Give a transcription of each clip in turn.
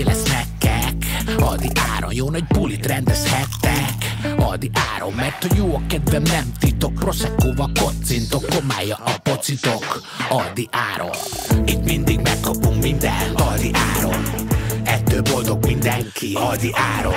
Snackek Adi áron jó nagy bulit rendezhettek. Adi áron, mert hogy jó a kedvem nem titok. Proseccoval kocintok, komája a pocitok. Adi áron Itt mindig megkapunk minden. Adi áron Ettől boldog mindenki. Aldi áron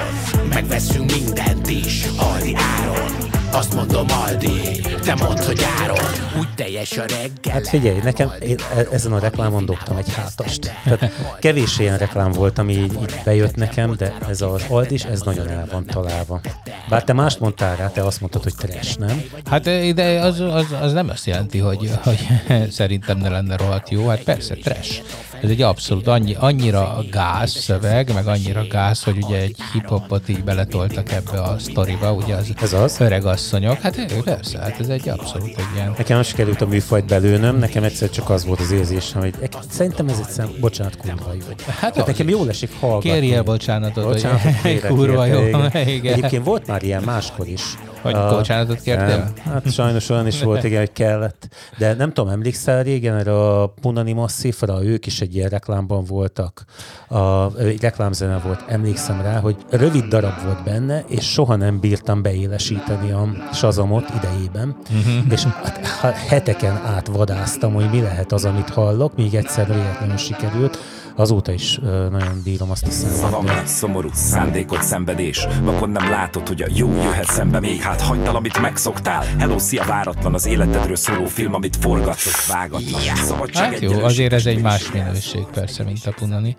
Megveszünk mindent is. Aldi áron azt mondom Aldi, te mondd, hogy áron Úgy teljes a reggel Hát figyelj, nekem én e- ezen a reklámon dobtam egy hátast. Tehát kevés ilyen reklám volt, ami így, így bejött nekem, de ez az Aldis, ez nagyon el van találva. Bár te mást mondtál rá, te azt mondtad, hogy trash, nem? Hát de az, az, az nem azt jelenti, hogy, hogy szerintem ne lenne rohadt jó. Hát persze, trash. Ez egy abszolút annyi, annyira gáz szöveg, meg annyira gáz, hogy ugye egy hip-hopot így beletoltak ebbe a sztoriba, ugye az, Ez az? öreg asszonyok. Hát ő, persze, hát ez egy abszolút egy ilyen Nekem most került a műfajt belőnöm, nekem egyszer csak az volt az érzésem, hogy szerintem ez egyszer, bocsánat, kurva jó. Hát Tehát nekem jól esik hallgatni. Kérjél bocsánatot, Bocsánatot hogy kurva jó. Igen. Egyébként volt már ilyen máskor is. Hogy A- bocsánatot kértél? Nem, Hát sajnos olyan is volt, igen, hogy kellett. De nem tudom, emlékszel régen erre a Punani Masszifra, ők is egy ilyen reklámban voltak. A, egy reklámzene volt, emlékszem rá, hogy rövid darab volt benne, és soha nem bírtam beélesíteni a sazamot idejében. Uh-huh. És hát, hát heteken át vadáztam, hogy mi lehet az, amit hallok, míg egyszer véletlenül sikerült. Azóta is ö, nagyon bírom azt a Szavam számot. nagy, szomorú, szándékot szenvedés Vakon nem látod, hogy a jó jöhet szembe Még hát hagyd amit megszoktál Hello, szia, váratlan az életedről szóló film Amit forgatok, vágatlan Szabadság Hát jó, azért ez egy más minőség persze, mint a Punani.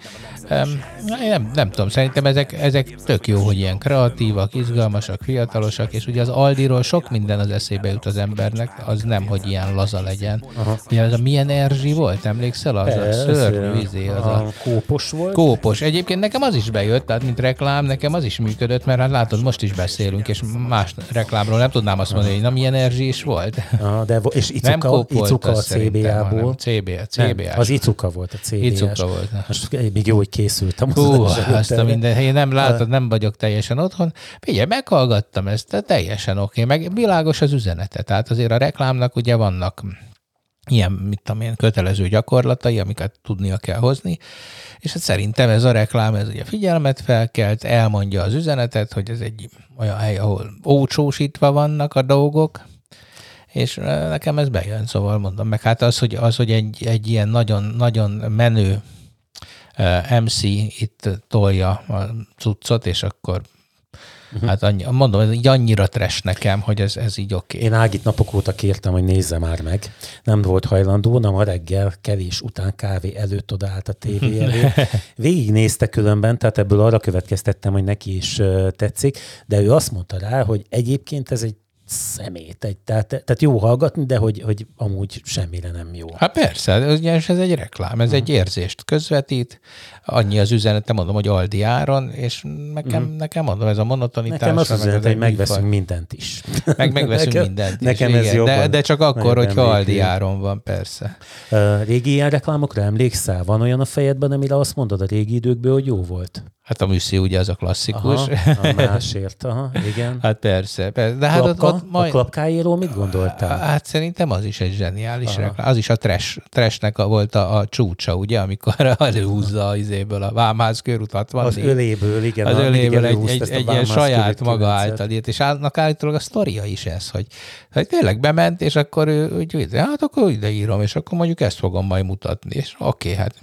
Um, nem, nem tudom, szerintem ezek, ezek tök jó, hogy ilyen kreatívak, izgalmasak, fiatalosak, és ugye az Aldiról sok minden az eszébe jut az embernek, az nem, hogy ilyen laza legyen. Aha. Ugye az a milyen erzsi volt, emlékszel? Az a szörnyű izé, az a kópos volt. Kópos. Egyébként nekem az is bejött, tehát mint reklám, nekem az is működött, mert hát látod, most is beszélünk, és más reklámról nem tudnám azt mondani, hogy na milyen erzsi is volt. Ah, de, és Nem Icuka, volt Icuka a CBA-ból. CBA, Nem, CBA. az Icuka volt a CBA-s. Icuka volt. Most még jó, hogy készültem. Hú, azt a minden, én nem látod, nem vagyok teljesen otthon. Figyelj, meghallgattam ezt, teljesen oké, meg világos az üzenete. Tehát azért a reklámnak ugye vannak ilyen, mit tudom én, kötelező gyakorlatai, amiket tudnia kell hozni, és hát szerintem ez a reklám, ez ugye figyelmet felkelt, elmondja az üzenetet, hogy ez egy olyan hely, ahol ócsósítva vannak a dolgok, és nekem ez bejön, szóval mondom, meg. Hát az, hogy, az, hogy egy, egy ilyen nagyon, nagyon menő MC itt tolja a cuccot, és akkor uh-huh. hát annyi, mondom, ez így annyira trash nekem, hogy ez, ez így oké. Okay. Én Ágit napok óta kértem, hogy nézze már meg. Nem volt hajlandó, nem a reggel kevés után kávé előtt odaállt a tévé elé. Végignézte különben, tehát ebből arra következtettem, hogy neki is tetszik, de ő azt mondta rá, hogy egyébként ez egy szemét, egy, tehát, tehát jó hallgatni, de hogy, hogy amúgy semmire nem jó. Hát persze, ugyanis ez egy reklám, ez egy érzést közvetít, annyi az üzenete, mondom, hogy Aldi áron, és nekem, uh-huh. nekem mondom, ez a monotonitás. Nekem az üzenet, hogy egy megveszünk műfaj. mindent is. Meg megveszünk Nekem- mindent is, Nekem ez igen, de, de csak akkor, hogyha Aldi áron van, persze. Ö, Régi ilyen reklámokra emlékszel? Van olyan a fejedben, amire azt mondod a régi időkből, hogy jó volt? Hát a műszi ugye az a klasszikus. Aha, a másért, aha, igen. Hát persze, persze. De hát ott, Klapka? ott majd... A klapkáéról mit gondoltál? Hát szerintem az is egy zseniális reklám. Az is a trash, trashnek a, volt a, a csúcsa, ugye, amikor előhúzza az izéből a Vámház körutat. Van Az öléből, igen. az öléből egy, egy, egy ilyen saját maga által írt, és annak állítólag a sztoria is ez, hogy, hogy tényleg bement, és akkor ő úgy, hát akkor ide írom, és akkor mondjuk ezt fogom majd mutatni, és oké, hát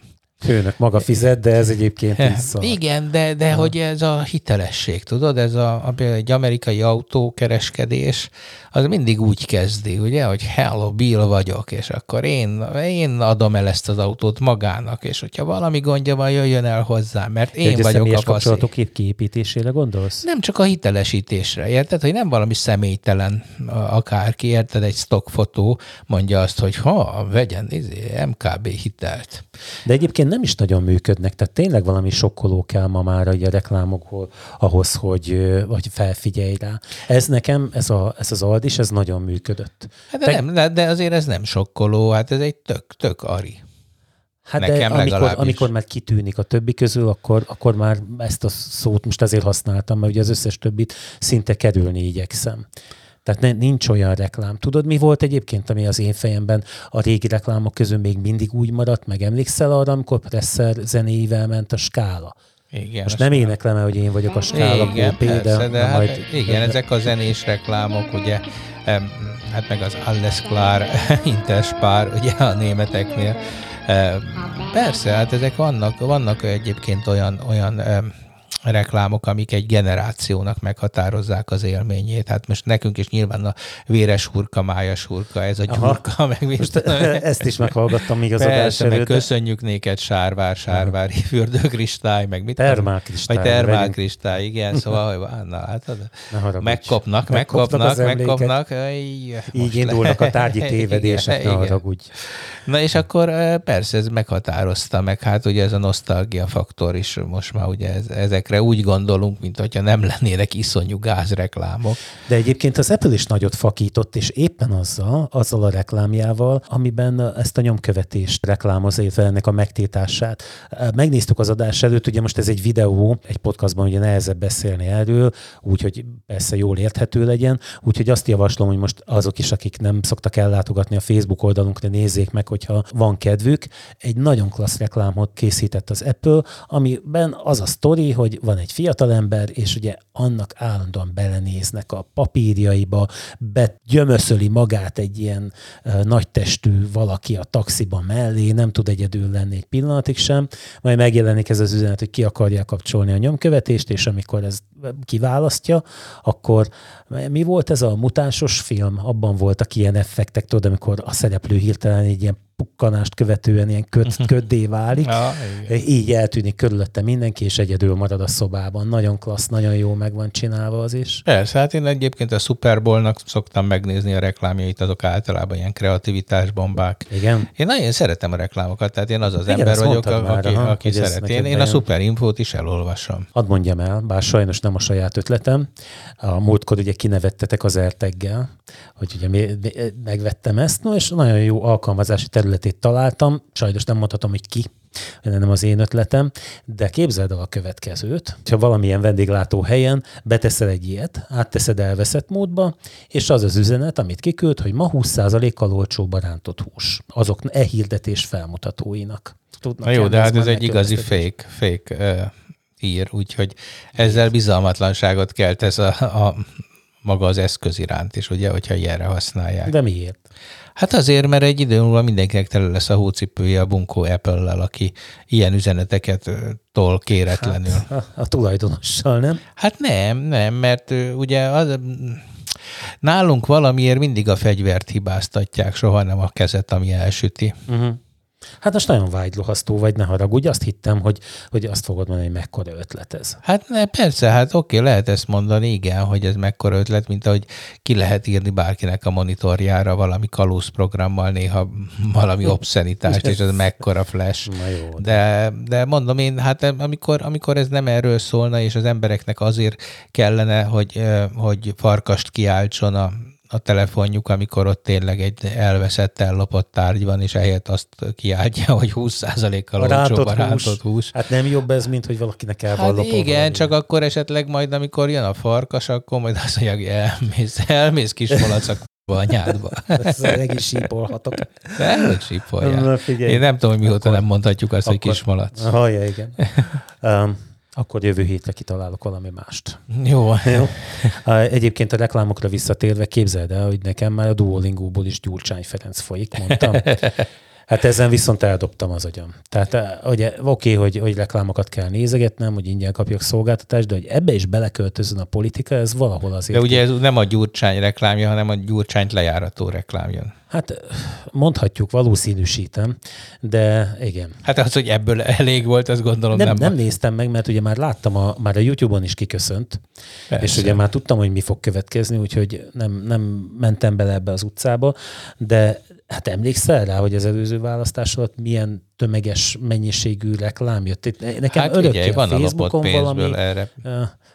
Főnök maga fizet, de ez egyébként vissza. igen, de, de hogy ez a hitelesség, tudod, ez a, a egy amerikai autókereskedés, az mindig úgy kezdi, ugye, hogy hello, Bill vagyok, és akkor én, én adom el ezt az autót magának, és hogyha valami gondja van, jöjjön el hozzám, mert én Egy vagyok a faszi. kapcsolatok kép kiépítésére gondolsz? Nem csak a hitelesítésre, érted? Hogy nem valami személytelen a- akárki, érted? Egy stockfotó mondja azt, hogy ha, vegyen izé, MKB hitelt. De egyébként nem is nagyon működnek, tehát tényleg valami sokkoló kell ma már a reklámokból ahhoz, hogy, hogy felfigyelj rá. Ez nekem, ez, a, ez az Aldis, ez nagyon működött. Hát de, Te- nem, de, azért ez nem sokkoló, hát ez egy tök, tök ari. Hát Nekem de amikor, amikor már kitűnik a többi közül, akkor, akkor már ezt a szót most azért használtam, mert ugye az összes többit szinte kerülni igyekszem. Tehát ne, nincs olyan reklám. Tudod, mi volt egyébként, ami az én fejemben a régi reklámok közül még mindig úgy maradt, meg emlékszel arra, amikor Presser zenéivel ment a skála? Igen, Most nem éneklem el, hogy én vagyok a skála igen, kópé, persze, de, de, hát, majd... igen, ezek a zenés reklámok, ugye, hát meg az Alles klar Interspár, ugye a németeknél. Persze, hát ezek vannak, vannak egyébként olyan, olyan reklámok, amik egy generációnak meghatározzák az élményét. Hát most nekünk is nyilván a véres hurka, májas hurka, ez a Aha. gyurka, meg mit Most ezt is meghallgattam még az adás Persze, meg előtt. köszönjük néked, sárvár, sárvári fürdőkristály, meg mit. Termálkristály, Vagy termálkristály, igen, szóval, hogy na, hát az- megkapnak, Megkapnak megkapnak. Így, Így indulnak a tárgyi tévedések, Igen, ne haragudj. Na és akkor eh, persze ez meghatározta, meg hát ugye ez a nosztalgia faktor is most már ugye ez, ezekre úgy gondolunk, mint hogyha nem lennének iszonyú gázreklámok. De egyébként az Apple is nagyot fakított, és éppen azzal, azzal a reklámjával, amiben ezt a nyomkövetést reklámoz, illetve ennek a megtétását. Megnéztük az adás előtt, ugye most ez egy videó, egy podcastban ugye nehezebb beszélni erről, úgyhogy persze jól érthető legyen, úgyhogy azt javaslom, hogy most azok is, akik nem szoktak ellátogatni a Facebook oldalunkra, nézzék meg, hogyha van kedvük. Egy nagyon klassz reklámot készített az Apple, amiben az a sztori, hogy van egy fiatalember, és ugye annak állandóan belenéznek a papírjaiba, begyömöszöli magát egy ilyen nagytestű valaki a taxiban mellé, nem tud egyedül lenni egy pillanatig sem, majd megjelenik ez az üzenet, hogy ki akarja kapcsolni a nyomkövetést, és amikor ez kiválasztja, akkor mi volt ez a mutánsos film? Abban voltak ilyen effektek, tudod, amikor a szereplő hirtelen egy ilyen pukkanást követően ilyen köd, köddé válik. Ja, igen. Így eltűnik körülötte mindenki, és egyedül marad a szobában. Nagyon klassz, nagyon jó meg van csinálva az is. Persze, hát én egyébként a Super Bowl-nak szoktam megnézni a reklámjait, azok általában ilyen kreativitás bombák. Igen. Én nagyon szeretem a reklámokat, tehát én az az Igen, ember vagyok, a- már, aki, aha, aki szeret. Én, én a. Super Infót is elolvasom. Hadd mondjam el, bár sajnos nem a saját ötletem. A múltkor ugye kinevettetek az erteggel, hogy ugye megvettem ezt, no, és nagyon jó alkalmazási területét találtam. Sajnos nem mondhatom, hogy ki, nem az én ötletem, de képzeld el a következőt, ha valamilyen vendéglátó helyen beteszel egy ilyet, átteszed elveszett módba, és az az üzenet, amit kiküld, hogy ma 20%-kal olcsóbb a rántott hús. Azok e-hirdetés felmutatóinak. Tudnak Na jó, de hát ez egy igazi fake, fake uh, ír, úgyhogy ezzel bizalmatlanságot kelt ez a, a maga az eszköz iránt is, ugye, hogyha ilyenre használják. De miért? Hát azért, mert egy idő múlva mindenkinek tele lesz a hócipője a bunkó Apple-lel, aki ilyen üzeneteket ö, tol kéretlenül. Hát, A, a tulajdonossal, nem? hát nem, nem, mert ugye az, nálunk valamiért mindig a fegyvert hibáztatják, soha nem a kezet, ami elsüti. Uh-huh. Hát most nagyon vágylohasztó vagy, ne haragudj. Azt hittem, hogy, hogy azt fogod mondani, hogy mekkora ötlet ez. Hát ne, persze, hát oké, lehet ezt mondani, igen, hogy ez mekkora ötlet, mint ahogy ki lehet írni bárkinek a monitorjára valami kalóz programmal néha valami obszenitást, és ez mekkora flash. Jó. De, de mondom én, hát amikor, amikor ez nem erről szólna, és az embereknek azért kellene, hogy, hogy farkast kiáltson a, a telefonjuk, amikor ott tényleg egy elveszett, ellopott tárgy van, és ehelyett azt kiáltja, hogy 20%-kal A olcsóbb a rántott hús. Hát nem jobb ez, mint hogy valakinek el van Hát igen, valami. csak akkor esetleg majd, amikor jön a farkas, akkor majd azt mondják, hogy elmész, elmész kis malac a anyádba. Ezzel meg is sípolhatok. Nem, hogy sípolják. Na, figyelj. Én nem tudom, hogy mióta Akkor- nem mondhatjuk azt, hogy akkor- kis malac. Hallja, igen. Um, akkor jövő hétre kitalálok valami mást. Jó. Jó. Egyébként a reklámokra visszatérve képzeld el, hogy nekem már a Duolingóból is Gyurcsány Ferenc folyik, mondtam. Hát ezen viszont eldobtam az agyam. Tehát eh, ugye oké, hogy, hogy reklámokat kell nézegetnem, hogy ingyen kapjak szolgáltatást, de hogy ebbe is beleköltözön a politika, ez valahol azért. De ugye ez nem a Gyurcsány reklámja, hanem a Gyurcsányt lejárató reklámja. Hát mondhatjuk, valószínűsítem, de igen. Hát az, hogy ebből elég volt, azt gondolom Nem, nem. nem, nem néztem meg, mert ugye már láttam, a, már a YouTube-on is kiköszönt, Persze. és ugye már tudtam, hogy mi fog következni, úgyhogy nem, nem mentem bele ebbe az utcába, de hát emlékszel rá, hogy az előző választás alatt milyen tömeges mennyiségű reklám jött? Nekem hát örökké figyelj, a van Facebookon valami, erre.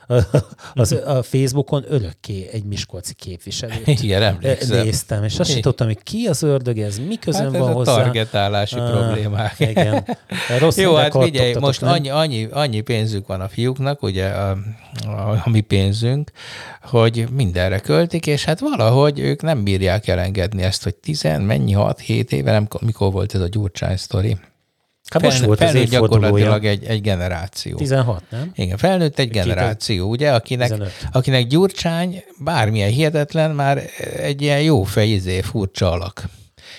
az, a Facebookon örökké egy miskolci képviselő. Igen, emlékszem. Néztem, és azt sem tudtam, hogy ki az ördög ez, mi közön Hát ez van a hozzá. targetálási Ah, problémák. Igen. Rossz Jó, hát figyelj, most nem? annyi, annyi, annyi pénzük van a fiúknak, ugye a, a, a mi pénzünk, hogy mindenre költik, és hát valahogy ők nem bírják elengedni ezt, hogy tizen, mennyi, 6-7 éve, nem, mikor volt ez a Gyurcsány sztori. Hát most volt az felnőtt évfordulója. gyakorlatilag egy, egy generáció. 16, nem? Igen, felnőtt egy generáció, ugye, akinek, 15. akinek Gyurcsány bármilyen hihetetlen, már egy ilyen jó fejizé, furcsa alak.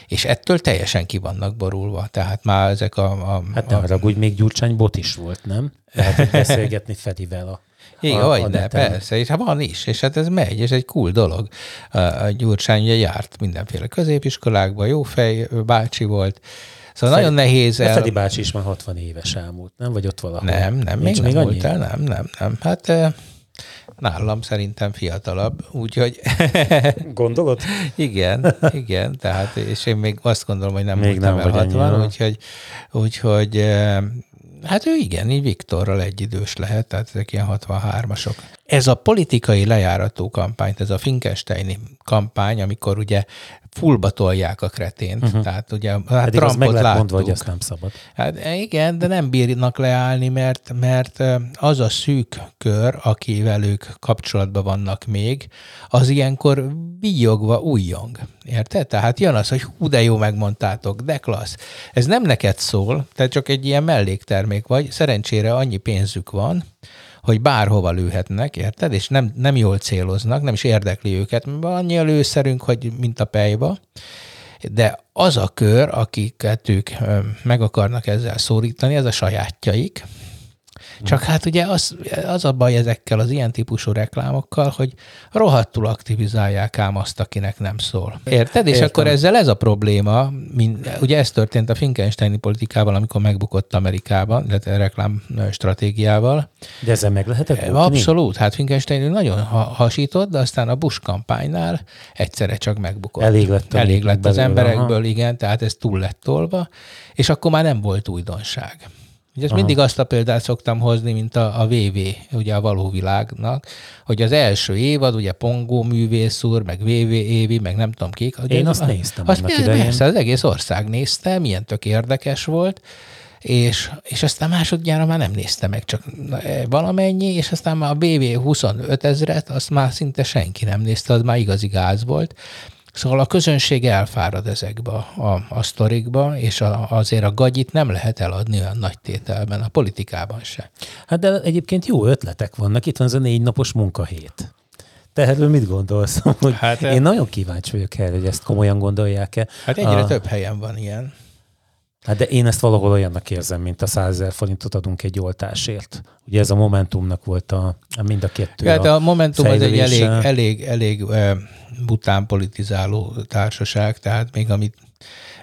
És ettől teljesen ki vannak borulva. Tehát már ezek a... a, Hát ne a haragudj, még Gyurcsány bot is volt, nem? Lehet hogy beszélgetni Fedivel a, igen, a ne, neten. persze, és hát van is, és hát ez megy, és egy cool dolog. A, Gyurcsány ugye járt mindenféle középiskolákba, jó fej, bácsi volt, szóval nagyon nehéz el... Fedi bácsi is már 60 éves elmúlt, nem? Vagy ott valahol? Nem, nem, még Nincs nem még volt annyi? el, nem, nem, nem. Hát nálam szerintem fiatalabb, úgyhogy Gondolod? igen, igen, tehát, és én még azt gondolom, hogy nem Még nem el vagy 60, annyira. úgyhogy, úgyhogy hát ő igen, így Viktorral egyidős lehet, tehát ezek ilyen 63-asok. Ez a politikai lejárató kampányt, ez a Finkensteini kampány, amikor ugye fullba tolják a kretént, uh-huh. tehát ugye hát Pedig az meg Trumpot lehet mondva, hogy ezt nem szabad. Hát igen, de nem bírnak leállni, mert, mert az a szűk kör, akivel ők kapcsolatban vannak még, az ilyenkor víjogva újjong. Érted? Tehát jön az, hogy hú, de jó megmondtátok, de klassz. Ez nem neked szól, te csak egy ilyen melléktermék vagy, szerencsére annyi pénzük van, hogy bárhova lőhetnek, érted? És nem, nem jól céloznak, nem is érdekli őket, mert annyi a lőszerünk, hogy mint a pejba. De az a kör, akiket ők meg akarnak ezzel szórítani, ez a sajátjaik. Csak hát ugye az, az a baj ezekkel az ilyen típusú reklámokkal, hogy rohadtul aktivizálják ám azt, akinek nem szól. Érted? És Értem. akkor ezzel ez a probléma, mint, ugye ez történt a Finkensteini politikával, amikor megbukott Amerikában, illetve reklám stratégiával. De ezzel meg lehetett bukni? Abszolút, hát Finkenstein nagyon ha- hasított, de aztán a Bush kampánynál egyszerre csak megbukott. Elég lett Elég lett az belőle, emberekből, igen, tehát ez túl lett tolva, és akkor már nem volt újdonság. Ugye ezt Aha. mindig azt a példát szoktam hozni, mint a, a VV, ugye a való világnak, hogy az első évad, ugye Pongó művész úr, meg VV Évi, meg nem tudom kik. ugye Én az- azt néztem azt annak persze, idején. az egész ország nézte, milyen tök érdekes volt, és, és aztán másodjára már nem nézte meg, csak valamennyi, és aztán már a BV 25 ezret, azt már szinte senki nem nézte, az már igazi gáz volt. Szóval a közönség elfárad ezekbe a, a sztorikba, és a, azért a gagyit nem lehet eladni olyan nagy tételben, a politikában se. Hát de egyébként jó ötletek vannak. Itt van ez a négy napos munkahét. Te erről mit gondolsz? Hogy Hát, én nagyon kíváncsi vagyok erre, hogy ezt komolyan gondolják-e. Hát egyre A- több helyen van ilyen. Hát de én ezt valahol olyannak érzem, mint a 100 ezer forintot adunk egy oltásért. Ugye ez a Momentumnak volt a, a mind a kettő. Hát a Momentum az egy elég, elég, elég bután politizáló társaság, tehát még amit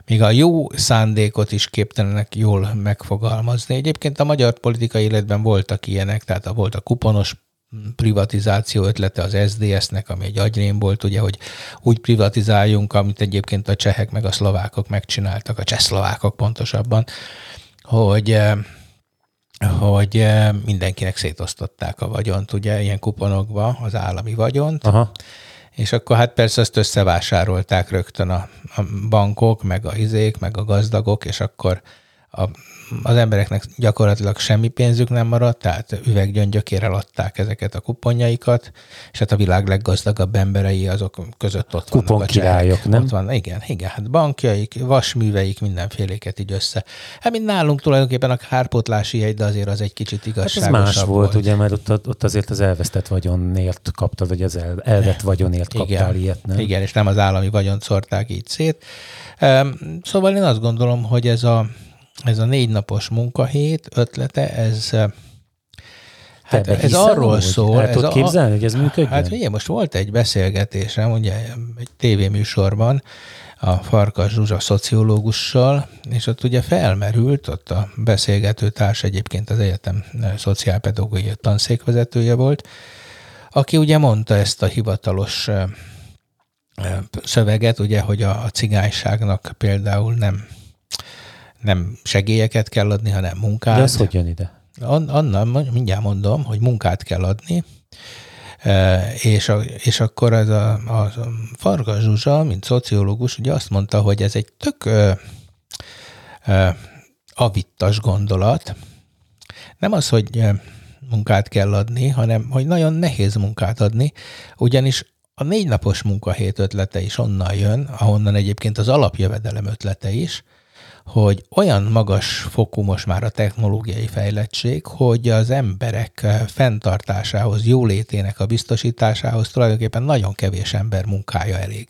még a jó szándékot is képtelenek jól megfogalmazni. Egyébként a magyar politikai életben voltak ilyenek, tehát a- volt a kuponos privatizáció ötlete az SDS-nek, ami egy agyrém volt, ugye, hogy úgy privatizáljunk, amit egyébként a csehek meg a szlovákok megcsináltak, a csehszlovákok pontosabban, hogy eh, hogy eh, mindenkinek szétosztották a vagyont, ugye, ilyen kuponokba, az állami vagyont, Aha. és akkor hát persze azt összevásárolták rögtön a, a bankok, meg a izék, meg a gazdagok, és akkor a, az embereknek gyakorlatilag semmi pénzük nem maradt, tehát üveggyöngyökére adták ezeket a kuponjaikat, és hát a világ leggazdagabb emberei azok között ott vannak a Kuponkirályok, nem? Ott van, igen, igen, hát bankjaik, vasműveik, mindenféléket így össze. Hát mint nálunk tulajdonképpen a kárpótlási hegy, de azért az egy kicsit Hát igazságosabb ez más volt, ugye, mert ott, ott azért az elvesztett vagyonért kaptad, vagy az el, elvett vagyonért kaptál Igen. ilyet, nem? Igen, és nem az állami vagyont szórták így szét. Szóval én azt gondolom, hogy ez a, ez a négy napos munkahét ötlete, ez eh, Hát Te ez arról amúgy? szól. El tudod képzelni, hogy ez működjön? Hát ugye most volt egy beszélgetésem, ugye egy tévéműsorban, a Farkas Zsuzsa szociológussal, és ott ugye felmerült, ott a beszélgető társ egyébként az egyetem eh, szociálpedagógiai tanszékvezetője volt, aki ugye mondta ezt a hivatalos eh, szöveget, ugye, hogy a, a cigányságnak például nem, nem segélyeket kell adni, hanem munkát. De ez hogy jön ide? An- Annan, mindjárt mondom, hogy munkát kell adni, e, és, a, és akkor ez a, a Fargas Zsuzsa, mint szociológus, ugye azt mondta, hogy ez egy tök ö, ö, avittas gondolat. Nem az, hogy munkát kell adni, hanem hogy nagyon nehéz munkát adni, ugyanis a négy napos munkahét ötlete is onnan jön, ahonnan egyébként az alapjövedelem ötlete is, hogy olyan magas fokú most már a technológiai fejlettség, hogy az emberek fenntartásához, jólétének a biztosításához tulajdonképpen nagyon kevés ember munkája elég.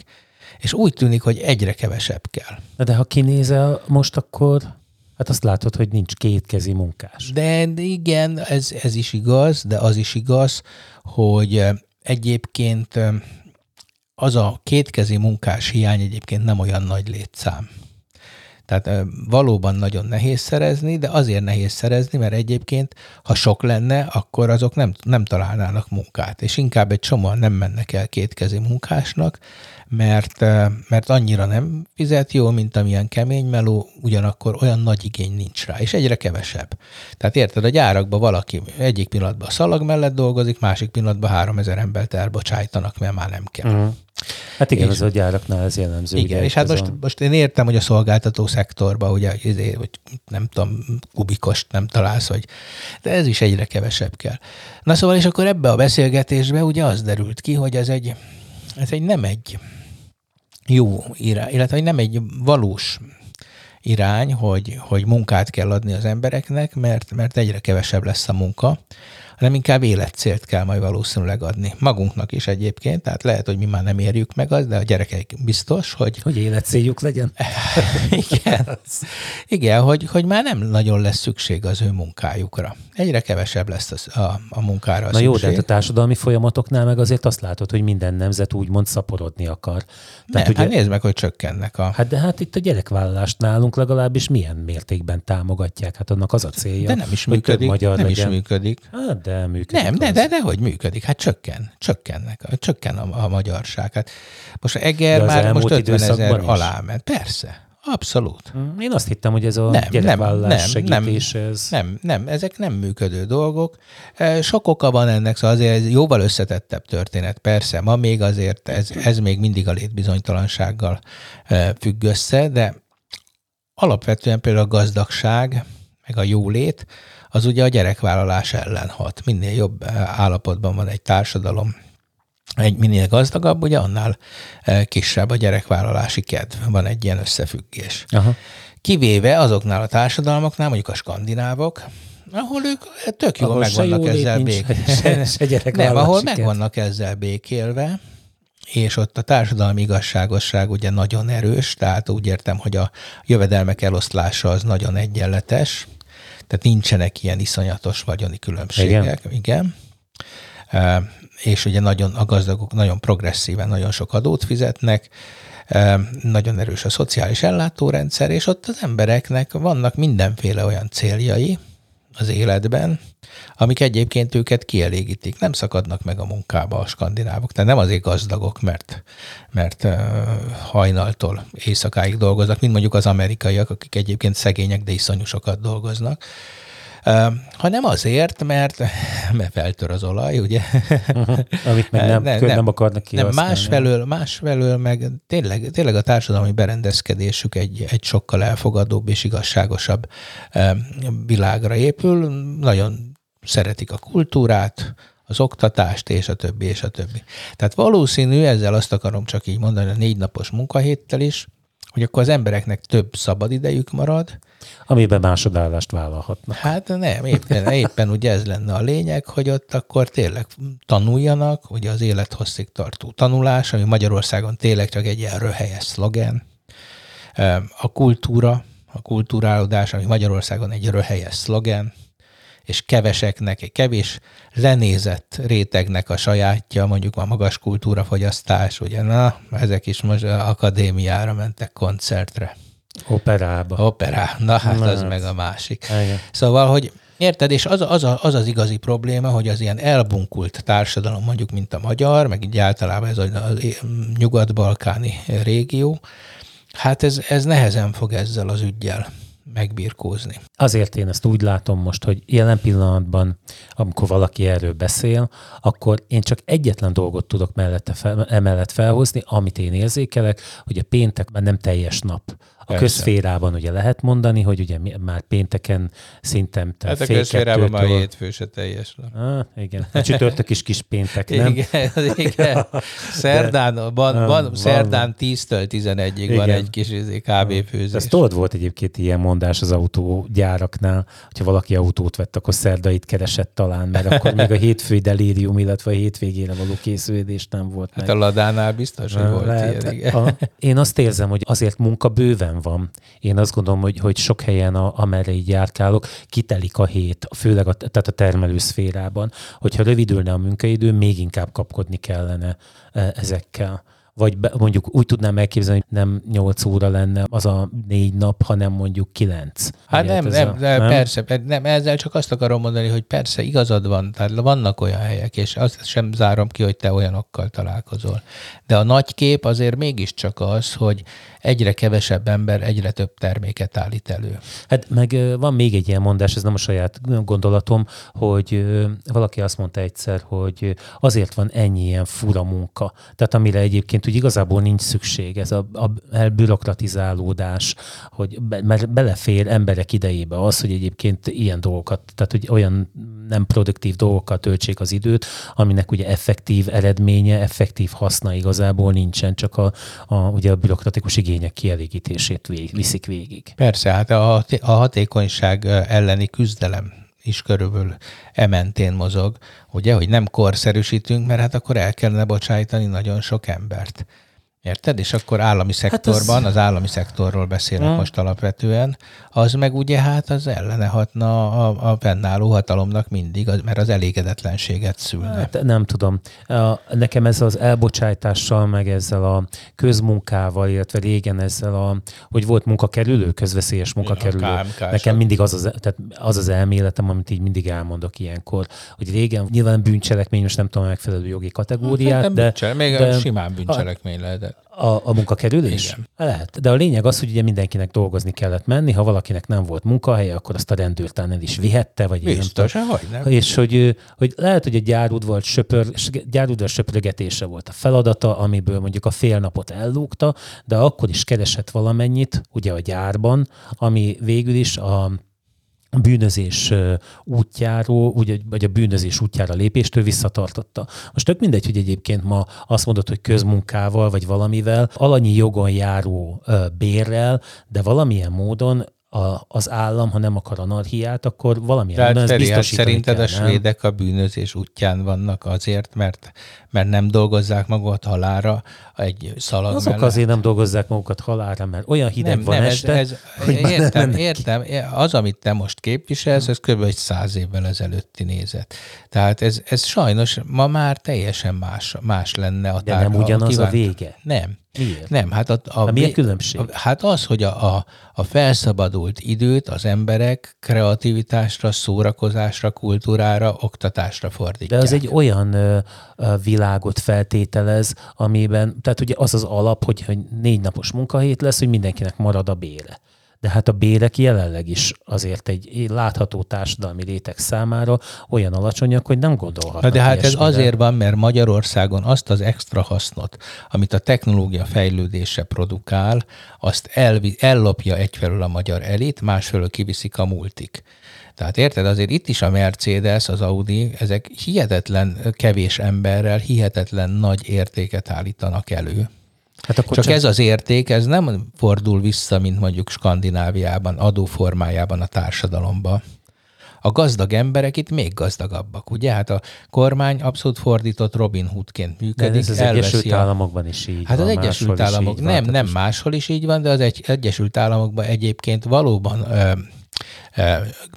És úgy tűnik, hogy egyre kevesebb kell. De ha kinézel most, akkor hát azt látod, hogy nincs kétkezi munkás. De, de igen, ez, ez is igaz, de az is igaz, hogy egyébként az a kétkezi munkás hiány egyébként nem olyan nagy létszám. Tehát valóban nagyon nehéz szerezni, de azért nehéz szerezni, mert egyébként, ha sok lenne, akkor azok nem, nem találnának munkát, és inkább egy csomóan nem mennek el kétkezi munkásnak, mert, mert annyira nem fizet jól, mint amilyen kemény meló, ugyanakkor olyan nagy igény nincs rá, és egyre kevesebb. Tehát érted, a gyárakban valaki egyik pillanatban a szalag mellett dolgozik, másik pillanatban 3000 embert elbocsájtanak, mert már nem kell. Uh-huh. Hát igen, és, az a gyáraknál ez jellemző. Igen, és hát most, a... most én értem, hogy a szolgáltató szektorban, ugye, izé, hogy nem tudom, kubikost nem találsz, vagy, de ez is egyre kevesebb kell. Na szóval, és akkor ebbe a beszélgetésbe ugye az derült ki, hogy ez egy, ez egy nem egy jó irány, illetve nem egy valós irány, hogy, hogy munkát kell adni az embereknek, mert, mert egyre kevesebb lesz a munka, hanem inkább életcélt kell majd valószínűleg adni. Magunknak is egyébként, tehát lehet, hogy mi már nem érjük meg az, de a gyerekek biztos, hogy... Hogy életcéljuk legyen. Igen. Igen, hogy, hogy már nem nagyon lesz szükség az ő munkájukra. Egyre kevesebb lesz a, a, a munkára a Na szükség. jó, de hát a társadalmi folyamatoknál meg azért azt látod, hogy minden nemzet úgymond szaporodni akar. Tehát, nem, ugye, hát nézd meg, hogy csökkennek a... Hát de hát itt a gyerekvállalást nálunk legalábbis milyen mértékben támogatják. Hát annak az a célja, de nem is működik, magyar nem legyen. is működik. Hát de működik. Nem, de, de, de hogy működik? Hát csökken, csökkennek, csökken a, a magyarság. Hát most Eger már most 50 ezer alá ment. Persze, Abszolút. Mm, én azt hittem, hogy ez a nem, gyerekvállás nem, segítés. Nem, ez... nem, nem, ezek nem működő dolgok. E, sok oka van ennek, szóval azért ez jóval összetettebb történet. Persze, ma még azért ez, ez még mindig a létbizonytalansággal e, függ össze, de alapvetően például a gazdagság, meg a jólét, az ugye a gyerekvállalás ellen hat. Minél jobb eh, állapotban van egy társadalom, egy minél gazdagabb, ugye annál eh, kisebb a gyerekvállalási kedv. Van egy ilyen összefüggés. Aha. Kivéve azoknál a társadalmaknál, mondjuk a skandinávok, ahol ők tök jól meg vannak ezzel békélve. Nem, ahol meg vannak ezzel békélve, és ott a társadalmi igazságosság ugye nagyon erős, tehát úgy értem, hogy a jövedelmek eloszlása az nagyon egyenletes, tehát nincsenek ilyen iszonyatos vagyoni különbségek. Igen. Igen. E, és ugye nagyon, a gazdagok nagyon progresszíven nagyon sok adót fizetnek, e, nagyon erős a szociális ellátórendszer, és ott az embereknek vannak mindenféle olyan céljai az életben, amik egyébként őket kielégítik. Nem szakadnak meg a munkába a skandinávok. Tehát nem azért gazdagok, mert, mert hajnaltól éjszakáig dolgoznak, mint mondjuk az amerikaiak, akik egyébként szegények, de iszonyú sokat dolgoznak, hanem azért, mert, mert feltör az olaj, ugye? Amit meg nem, nem, nem akarnak kihasználni. Nem, másfelől, másfelől meg tényleg, tényleg a társadalmi berendezkedésük egy, egy sokkal elfogadóbb és igazságosabb világra épül. Nagyon szeretik a kultúrát, az oktatást, és a többi, és a többi. Tehát valószínű, ezzel azt akarom csak így mondani, a négy napos munkahéttel is, hogy akkor az embereknek több szabadidejük marad. Amiben másodállást vállalhatnak. Hát nem, éppen, éppen ugye ez lenne a lényeg, hogy ott akkor tényleg tanuljanak, ugye az élethosszig tartó tanulás, ami Magyarországon tényleg csak egy ilyen röhelyes szlogen. A kultúra, a kulturálódás, ami Magyarországon egy röhelyes szlogen, és keveseknek, egy kevés lenézett rétegnek a sajátja, mondjuk a magas kultúrafogyasztás, ugye, na, ezek is most akadémiára mentek koncertre. Operába. Operá, na hát na, az hát. meg a másik. Igen. Szóval, hogy Érted? És az, az, az az igazi probléma, hogy az ilyen elbunkult társadalom, mondjuk, mint a magyar, meg így általában ez a, a nyugat-balkáni régió, hát ez, ez nehezen fog ezzel az ügyjel megbirkózni. Azért én ezt úgy látom most, hogy jelen pillanatban, amikor valaki erről beszél, akkor én csak egyetlen dolgot tudok mellette fel, emellett felhozni, amit én érzékelek, hogy a péntekben nem teljes nap A közférában ugye lehet mondani, hogy ugye már pénteken szintem te Hát a közférában már hétfő se teljes. Ah, igen. A csütörtök is kis péntek, nem? Igen, igen. Szerdán, van, van, van, szerdán 10-től 11-ig igen. van egy kis izé, kávéfőzés. Ez tudod, volt egyébként ilyen mondás az autógyáraknál, hogyha valaki autót vett, akkor szerdait keresett talán, mert akkor még a hétfői delírium, illetve a hétvégére való készülés nem volt Hát meg. a Ladánál biztos, hogy volt lehet, ilyen, igen. A, én azt érzem, hogy azért munka bőven van. Én azt gondolom, hogy, hogy sok helyen, a, amerre így járkálok, kitelik a hét, főleg a, tehát a termelőszférában. Hogyha rövidülne a munkaidő, még inkább kapkodni kellene e, ezekkel vagy be, mondjuk úgy tudnám elképzelni, hogy nem 8 óra lenne az a négy nap, hanem mondjuk 9. Hát nem, nem, a, nem, persze, nem, ezzel csak azt akarom mondani, hogy persze igazad van, tehát vannak olyan helyek, és azt sem zárom ki, hogy te olyanokkal találkozol. De a nagy kép azért mégiscsak az, hogy egyre kevesebb ember egyre több terméket állít elő. Hát meg van még egy ilyen mondás, ez nem a saját gondolatom, hogy valaki azt mondta egyszer, hogy azért van ennyi ilyen fura munka. Tehát amire egyébként hogy igazából nincs szükség, ez a, a elbürokratizálódás, hogy be, mert belefér emberek idejébe az, hogy egyébként ilyen dolgokat, tehát hogy olyan nem produktív dolgokkal töltsék az időt, aminek ugye effektív eredménye, effektív haszna igazából nincsen, csak a, a, ugye a bürokratikus igények kielégítését vég, viszik végig. Persze, hát a, a hatékonyság elleni küzdelem is körülbelül ementén mozog, ugye, hogy nem korszerűsítünk, mert hát akkor el kellene bocsájtani nagyon sok embert. Érted? És akkor állami szektorban, hát az... az állami szektorról beszélek hmm. most alapvetően, az meg ugye hát az ellene hatna a, a fennálló hatalomnak mindig, mert az elégedetlenséget szülne. Hát nem tudom. Nekem ez az elbocsájtással, meg ezzel a közmunkával, illetve régen ezzel a, hogy volt munkakerülő, közveszélyes munkakerülő. Nekem mindig az az, tehát az az elméletem, amit így mindig elmondok ilyenkor, hogy régen nyilván bűncselekmény, most nem tudom a megfelelő jogi kategóriát, hát, de... Bűncselek, még de, simán bűncselekmény lehetett. A, a munkakerülés? Igen. Lehet. De a lényeg az, hogy ugye mindenkinek dolgozni kellett menni, ha valakinek nem volt munkahelye, akkor azt a rendőrtán el is vihette, vagy Biztos, nem hogy nem. És hogy, hogy lehet, hogy a gyárudvar söpör, gyárudvar söprögetése volt a feladata, amiből mondjuk a fél napot ellúgta, de akkor is keresett valamennyit, ugye a gyárban, ami végül is a a bűnözés útjáról, vagy a bűnözés útjára lépéstől visszatartotta. Most tök mindegy, hogy egyébként ma azt mondod, hogy közmunkával, vagy valamivel, alanyi jogon járó bérrel, de valamilyen módon a, az állam, ha nem akar anarhiát, akkor valamilyen Tehát módon Feri, hát szerinted kell, a svédek nem? a bűnözés útján vannak azért, mert, mert nem dolgozzák magukat halára egy szalag Azok mellett? azért nem dolgozzák magukat halára, mert olyan hideg nem, van nem, este, ez, ez, hogy értem, értem. Az, amit te most képviselsz, ez kb. egy száz évvel ezelőtti nézet. Tehát ez, ez sajnos ma már teljesen más, más lenne a. De nem ugyanaz a, a vége? Nem. Miért? Nem, hát a, a, a milyen különbség? A, hát az, hogy a, a, a felszabadult időt az emberek kreativitásra, szórakozásra, kultúrára, oktatásra fordítják. De az egy olyan ö, ö, világot feltételez, amiben, tehát ugye az az alap, hogy, hogy négy napos munkahét lesz, hogy mindenkinek marad a bére de hát a bérek jelenleg is azért egy látható társadalmi réteg számára olyan alacsonyak, hogy nem gondolhatnak. de hát ez azért van, mert Magyarországon azt az extra hasznot, amit a technológia fejlődése produkál, azt elvi, ellopja egyfelől a magyar elit, másfelől kiviszik a multik. Tehát érted, azért itt is a Mercedes, az Audi, ezek hihetetlen kevés emberrel, hihetetlen nagy értéket állítanak elő. Hát akkor csak, csak ez az érték, ez nem fordul vissza, mint mondjuk Skandináviában, adóformájában a társadalomba. A gazdag emberek itt még gazdagabbak, ugye? Hát a kormány abszolút fordított Robin Hoodként működik. De ez az Egyesült a... Államokban is így Hát van, az Egyesült Államok, nem, nem máshol is így van, de az egy, Egyesült Államokban egyébként valóban ö,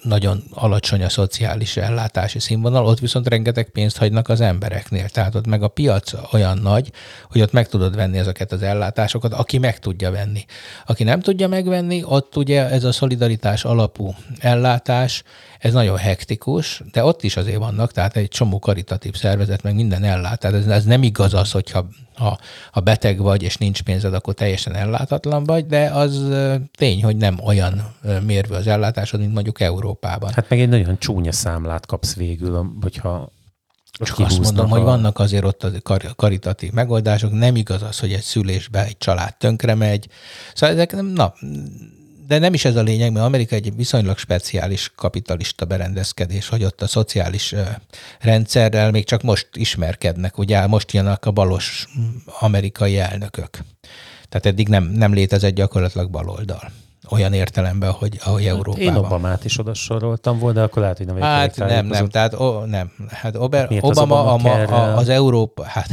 nagyon alacsony a szociális ellátási színvonal, ott viszont rengeteg pénzt hagynak az embereknél. Tehát ott meg a piac olyan nagy, hogy ott meg tudod venni ezeket az ellátásokat, aki meg tudja venni. Aki nem tudja megvenni, ott ugye ez a szolidaritás alapú ellátás, ez nagyon hektikus, de ott is azért vannak, tehát egy csomó karitatív szervezet, meg minden ellát. Tehát ez, ez nem igaz az, hogyha ha, ha beteg vagy, és nincs pénzed, akkor teljesen ellátatlan vagy, de az tény, hogy nem olyan mérvő az ellátásod, mint mondjuk Európában. Hát meg egy nagyon csúnya számlát kapsz végül, hogyha Csak azt mondom, a... hogy vannak azért ott a kar- karitatív megoldások, nem igaz az, hogy egy szülésbe egy család tönkre megy. Szóval ezek nem, na, de nem is ez a lényeg, mert Amerika egy viszonylag speciális kapitalista berendezkedés, hogy ott a szociális rendszerrel még csak most ismerkednek, ugye most jönnek a balos amerikai elnökök. Tehát eddig nem, nem létezett gyakorlatilag baloldal olyan értelemben, hogy ahogy hát Európában. Én Obamát is oda soroltam volna, de akkor lehet, hogy nem Hát nem, nem, tehát o, nem. Hát Ober, Obama, az, Obama a, a, az Európa, hát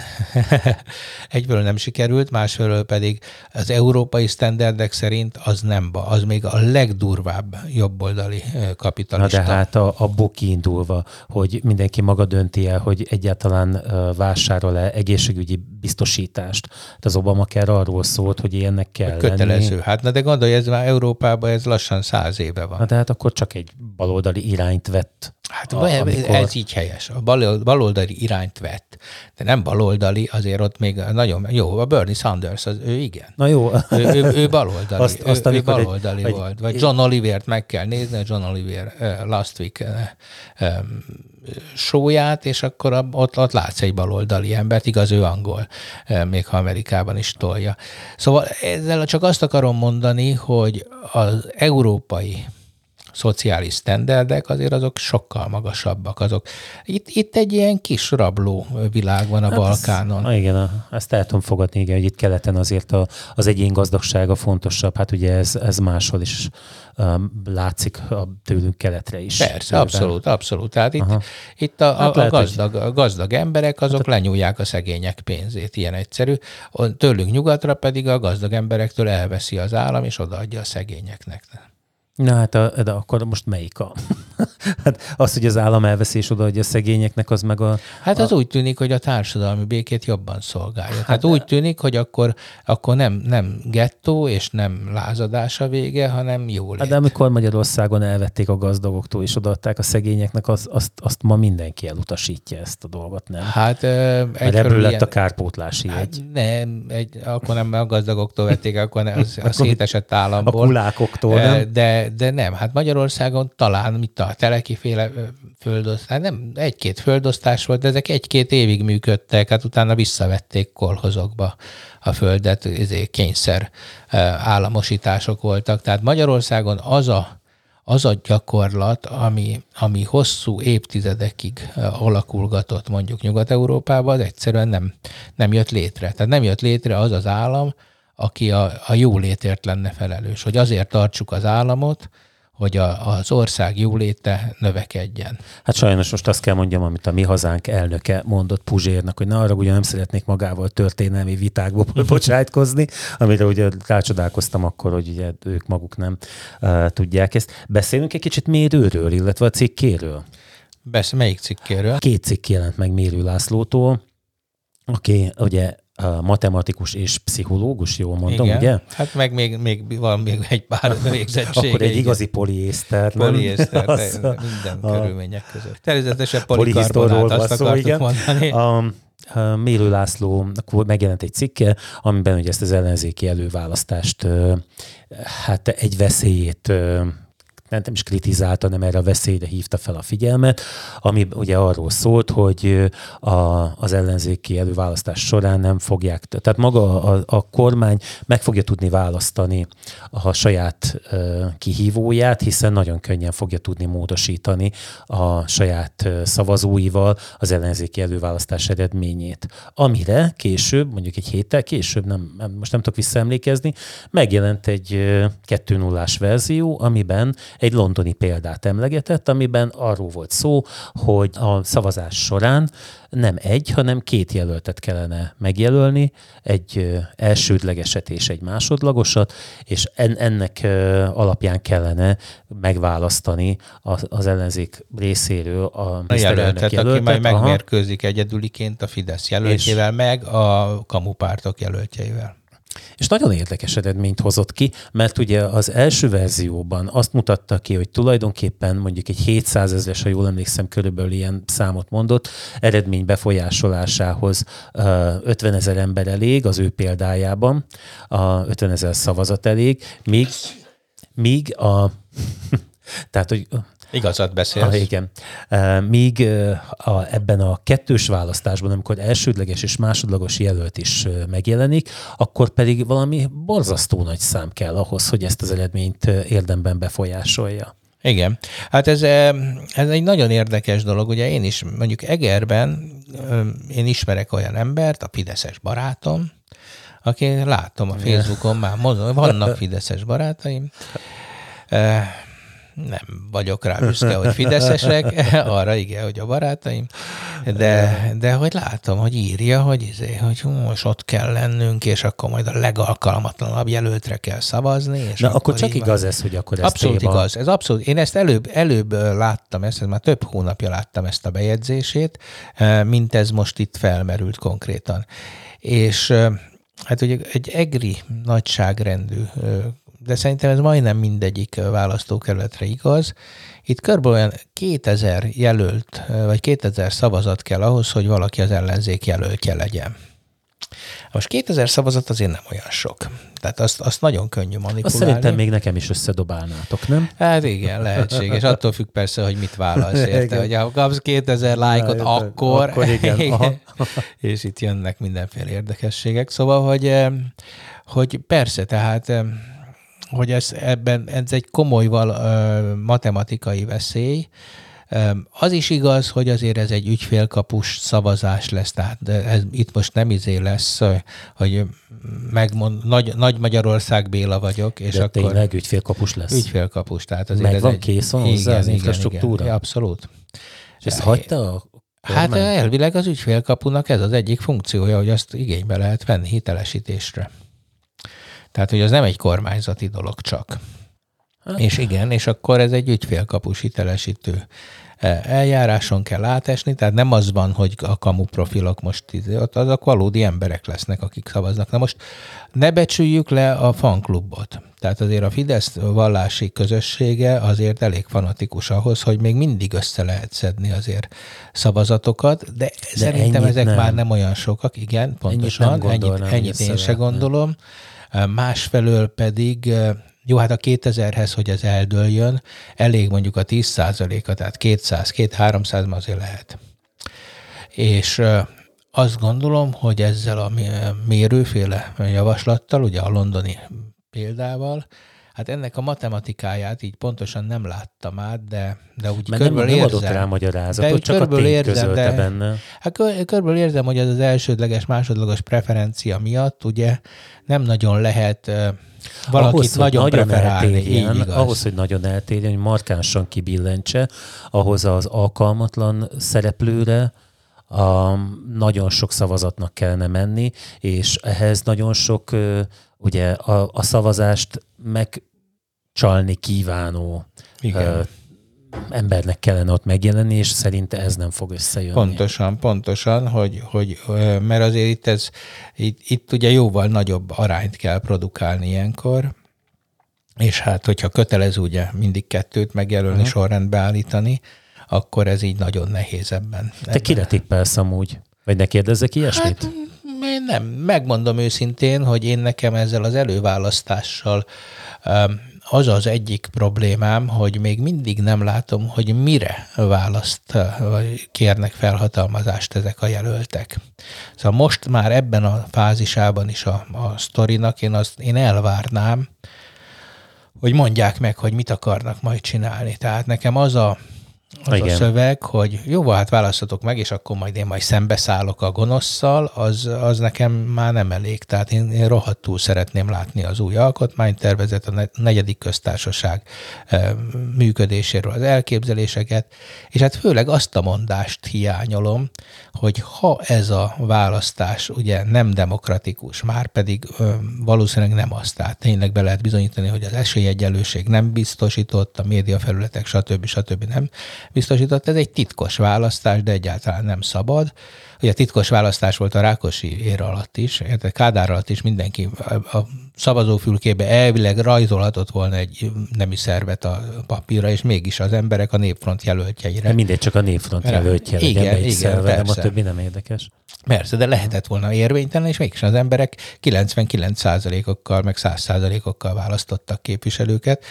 egyből nem sikerült, másfelől pedig az európai sztenderdek szerint az nem ba, az még a legdurvább jobboldali kapitalista. Na de hát a, abból kiindulva, hogy mindenki maga dönti el, hogy egyáltalán vásárol-e egészségügyi biztosítást. Tehát az Obama kell arról szólt, hogy ilyennek kell Kötelező. Lenni. Hát na de gondolj, ez már Európában ez lassan száz éve van. Na de hát akkor csak egy baloldali irányt vett. Hát a, amikor... ez így helyes. A baloldali irányt vett. De nem baloldali, azért ott még nagyon jó. A Bernie Sanders, az, ő igen. Na jó. Ő, ő, ő baloldali. Azt, azt, ő, ő baloldali egy, volt. Vagy John Olivert meg kell nézni, John Oliver uh, last week uh, um, sóját, és akkor ott, ott látsz egy baloldali embert, igaz, ő angol, még ha Amerikában is tolja. Szóval ezzel csak azt akarom mondani, hogy az európai szociális standardek azért azok sokkal magasabbak. Azok. Itt, itt egy ilyen kis rabló világ van a hát Balkánon. Ez, igen, ezt el tudom fogadni, igen, hogy itt keleten azért a, az egyén gazdagsága fontosabb. Hát ugye ez, ez máshol is um, látszik a tőlünk keletre is. Persze, Tőlben. abszolút, abszolút. Tehát itt, itt a, hát a, lehet, a, gazdag, a gazdag emberek azok hát, lenyúlják a szegények pénzét, ilyen egyszerű. Tőlünk nyugatra pedig a gazdag emberektől elveszi az állam, és odaadja a szegényeknek. Na hát, a, de akkor most melyik a? hát az, hogy az állam elveszés oda, hogy a szegényeknek, az meg a... Hát az a... úgy tűnik, hogy a társadalmi békét jobban szolgálja. Hát, hát úgy tűnik, hogy akkor, akkor nem, nem gettó és nem lázadás a vége, hanem jó Hát de amikor Magyarországon elvették a gazdagoktól és odaadták a szegényeknek, az, azt, azt ma mindenki elutasítja ezt a dolgot, nem? Hát egy ebből lett ilyen... a kárpótlási hát egy. Nem, egy, akkor nem a gazdagoktól vették, akkor az, a szétesett államból. A kulákoktól, nem? De de nem, hát Magyarországon talán mit a telekiféle földosztás, hát nem egy-két földosztás volt, de ezek egy-két évig működtek, hát utána visszavették kolhozokba a földet, ezért kényszer államosítások voltak. Tehát Magyarországon az a, az a gyakorlat, ami, ami hosszú évtizedekig alakulgatott mondjuk Nyugat-Európában, az egyszerűen nem, nem jött létre. Tehát nem jött létre az az állam, aki a, a jólétért lenne felelős, hogy azért tartsuk az államot, hogy a, az ország jóléte növekedjen. Hát sajnos most azt kell mondjam, amit a mi hazánk elnöke mondott Puzsérnak, hogy na arra ugye nem szeretnék magával történelmi vitákba bocsájtkozni, amire ugye rácsodálkoztam akkor, hogy ugye ők maguk nem uh, tudják ezt. Beszélünk egy kicsit mérőről, illetve a cikkéről. Besz, melyik cikkéről? Két cikk jelent meg Mérő Lászlótól, aki ugye matematikus és pszichológus, jól mondom, igen. ugye? Hát meg még, még van még egy pár végzettség. Akkor egy igazi poliészter. Poliészter, az, minden a, körülmények között. Természetesen polikarbonát, azt szó, igen. mondani. A, Mérő László megjelent egy cikke, amiben ugye ezt az ellenzéki előválasztást hát egy veszélyét nem, nem is kritizálta, nem erre a veszélyre hívta fel a figyelmet, ami ugye arról szólt, hogy a, az ellenzéki előválasztás során nem fogják, tehát maga a, a kormány meg fogja tudni választani a saját kihívóját, hiszen nagyon könnyen fogja tudni módosítani a saját szavazóival az ellenzéki előválasztás eredményét. Amire később, mondjuk egy héttel később, nem, most nem tudok visszaemlékezni, megjelent egy uh, 2 0 verzió, amiben egy londoni példát emlegetett, amiben arról volt szó, hogy a szavazás során nem egy, hanem két jelöltet kellene megjelölni, egy elsődlegeset és egy másodlagosat, és ennek alapján kellene megválasztani az ellenzék részéről a, a jelöltet, jelöltet, aki majd megmérkőzik egyedüliként a Fidesz jelöltjével, meg a kamupártok jelöltjeivel. És nagyon érdekes eredményt hozott ki, mert ugye az első verzióban azt mutatta ki, hogy tulajdonképpen mondjuk egy 700 ezeres, ha jól emlékszem, körülbelül ilyen számot mondott, eredmény befolyásolásához 50 ezer ember elég az ő példájában, a 50 ezer szavazat elég, míg, míg a tehát, hogy Igazat beszélsz. Ah, igen. Míg a, ebben a kettős választásban, amikor elsődleges és másodlagos jelölt is megjelenik, akkor pedig valami borzasztó nagy szám kell ahhoz, hogy ezt az eredményt érdemben befolyásolja. Igen. Hát ez, ez egy nagyon érdekes dolog. Ugye én is mondjuk Egerben én ismerek olyan embert, a Fideszes barátom, aki látom a Facebookon már, mondom, vannak Fideszes barátaim. Nem vagyok rá büszke, hogy fideszesek, arra igen, hogy a barátaim, de, de hogy látom, hogy írja, hogy, izé, hogy most ott kell lennünk, és akkor majd a legalkalmatlanabb jelöltre kell szavazni. És Na, akkor csak így van. igaz ez, hogy akkor ez Abszolút téma. igaz. Ez abszolút. Én ezt előbb, előbb láttam, ezt, ez már több hónapja láttam ezt a bejegyzését, mint ez most itt felmerült konkrétan. És hát ugye egy egri nagyságrendű, de szerintem ez majdnem mindegyik választókerületre igaz. Itt körülbelül olyan 2000 jelölt, vagy 2000 szavazat kell ahhoz, hogy valaki az ellenzék jelöltje legyen. Most 2000 szavazat azért nem olyan sok. Tehát azt, azt nagyon könnyű manipulálni. Azt szerintem még nekem is összedobálnátok, nem? Hát igen, lehetséges. Attól függ persze, hogy mit válasz, érte? Hogy ha kapsz 2000 lájkot, érted. akkor... Akkor igen, és itt jönnek mindenféle érdekességek. Szóval, hogy, hogy persze, tehát hogy ez, ebben, ez egy komoly val, ö, matematikai veszély, Em, Az is igaz, hogy azért ez egy ügyfélkapus szavazás lesz, tehát ez, itt most nem izé lesz, ö, hogy megmond, nagy, nagy Magyarország Béla vagyok, és De akkor tényleg ügyfélkapus lesz. ügyfélkapus. Tehát azért Megvan, ez egy, kész van hozzá az infrastruktúra? Igen, abszolút. És ezt hagyta a Hát elvileg az ügyfélkapunak ez az egyik funkciója, hogy azt igénybe lehet venni hitelesítésre. Tehát, hogy az nem egy kormányzati dolog csak. Hát. És igen, és akkor ez egy ügyfélkapus hitelesítő eh, eljáráson kell átesni, tehát nem az van, hogy a kamu profilok most izé, ott azok valódi emberek lesznek, akik szavaznak. Na most ne becsüljük le a fanklubot. Tehát azért a Fidesz vallási közössége azért elég fanatikus ahhoz, hogy még mindig össze lehet szedni azért szavazatokat, de, de szerintem ennyit ezek nem. már nem olyan sokak, igen, pontosan, nem ennyit, hogy ennyit én se gondolom. Másfelől pedig, jó, hát a 2000-hez, hogy ez eldőljön, elég mondjuk a 10%-a, tehát 200, 200-300 azért lehet. És azt gondolom, hogy ezzel a mé- mérőféle javaslattal, ugye a londoni példával, hát ennek a matematikáját így pontosan nem láttam át, de, de úgy Mert nem, körülbelül nem adott érzem. rá De magyarázatot, úgy csak a tényt érzem, de- benne. Hát kör- körülbelül érzem, hogy ez az elsődleges, másodlagos preferencia miatt ugye nem nagyon lehet valakit ahhoz, nagyon, nagyon eltérjen, ahhoz, hogy nagyon eltérjen, hogy markánsan kibillentse, ahhoz az alkalmatlan szereplőre a, nagyon sok szavazatnak kellene menni, és ehhez nagyon sok ö, ugye a, a szavazást megcsalni kívánó Igen. ö, embernek kellene ott megjelenni, és szerinte ez nem fog összejönni. Pontosan, pontosan, hogy, hogy mert azért itt, ez, itt, itt ugye jóval nagyobb arányt kell produkálni ilyenkor, és hát, hogyha kötelező ugye mindig kettőt megjelölni, uh-huh. sorrendbe állítani, akkor ez így nagyon nehéz ebben. Te kire tippelsz amúgy? Vagy ne kérdezzek ilyesmit? Hát, én nem, megmondom őszintén, hogy én nekem ezzel az előválasztással öm, az az egyik problémám, hogy még mindig nem látom, hogy mire választ, vagy kérnek felhatalmazást ezek a jelöltek. Szóval most már ebben a fázisában is a, a sztorinak én, azt, én elvárnám, hogy mondják meg, hogy mit akarnak majd csinálni. Tehát nekem az a, az a Igen. szöveg, hogy jó, hát választatok meg, és akkor majd én majd szembeszállok a gonoszszal, az, az nekem már nem elég. Tehát én, én rohadtul szeretném látni az új alkotmánytervezet, a ne- negyedik köztársaság eh, működéséről az elképzeléseket, és hát főleg azt a mondást hiányolom, hogy ha ez a választás ugye nem demokratikus, már pedig ö, valószínűleg nem az, tehát tényleg be lehet bizonyítani, hogy az esélyegyenlőség nem biztosított, a médiafelületek stb. stb. nem biztosított. Ez egy titkos választás, de egyáltalán nem szabad. Ugye titkos választás volt a Rákosi ér alatt is, tehát Kádár alatt is mindenki a, a szavazófülkébe elvileg rajzolhatott volna egy nemi szervet a papírra, és mégis az emberek a népfront jelöltjeire De mindegy, csak a névfront Rá- jelöltje Igen, melyik igen, szerve, nem a persze. többi nem érdekes. Persze, de lehetett volna érvénytelen, és mégis az emberek 99%-okkal, meg 100%-okkal választottak képviselőket.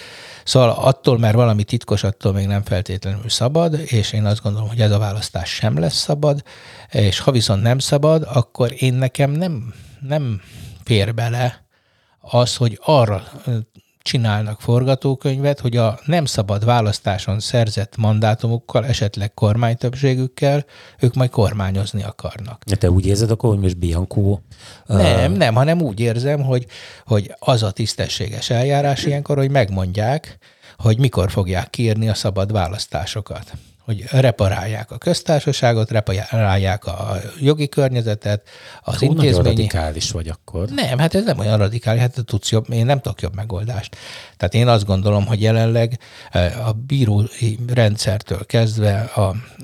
Szóval attól, mert valami titkos, attól még nem feltétlenül szabad, és én azt gondolom, hogy ez a választás sem lesz szabad, és ha viszont nem szabad, akkor én nekem nem, nem fér bele az, hogy arra csinálnak forgatókönyvet, hogy a nem szabad választáson szerzett mandátumokkal, esetleg kormánytöbbségükkel, ők majd kormányozni akarnak. Te úgy érzed akkor, hogy most Bianco... Nem, uh... nem, hanem úgy érzem, hogy, hogy az a tisztességes eljárás ilyenkor, hogy megmondják, hogy mikor fogják kiírni a szabad választásokat hogy reparálják a köztársaságot, reparálják a jogi környezetet, az Hú, intézményi... radikális vagy akkor. Nem, hát ez nem olyan radikális, hát tudsz jobb, én nem tudok jobb megoldást. Tehát én azt gondolom, hogy jelenleg a bírói rendszertől kezdve a,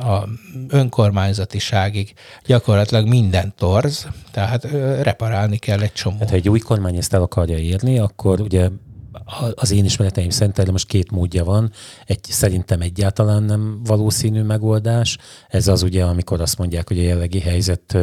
a önkormányzatiságig gyakorlatilag minden torz, tehát eh, reparálni kell egy csomó. Hát, ha egy új kormány ezt el akarja érni, akkor ugye az én ismereteim szerint erre most két módja van. Egy szerintem egyáltalán nem valószínű megoldás. Ez az ugye, amikor azt mondják, hogy a jellegi helyzet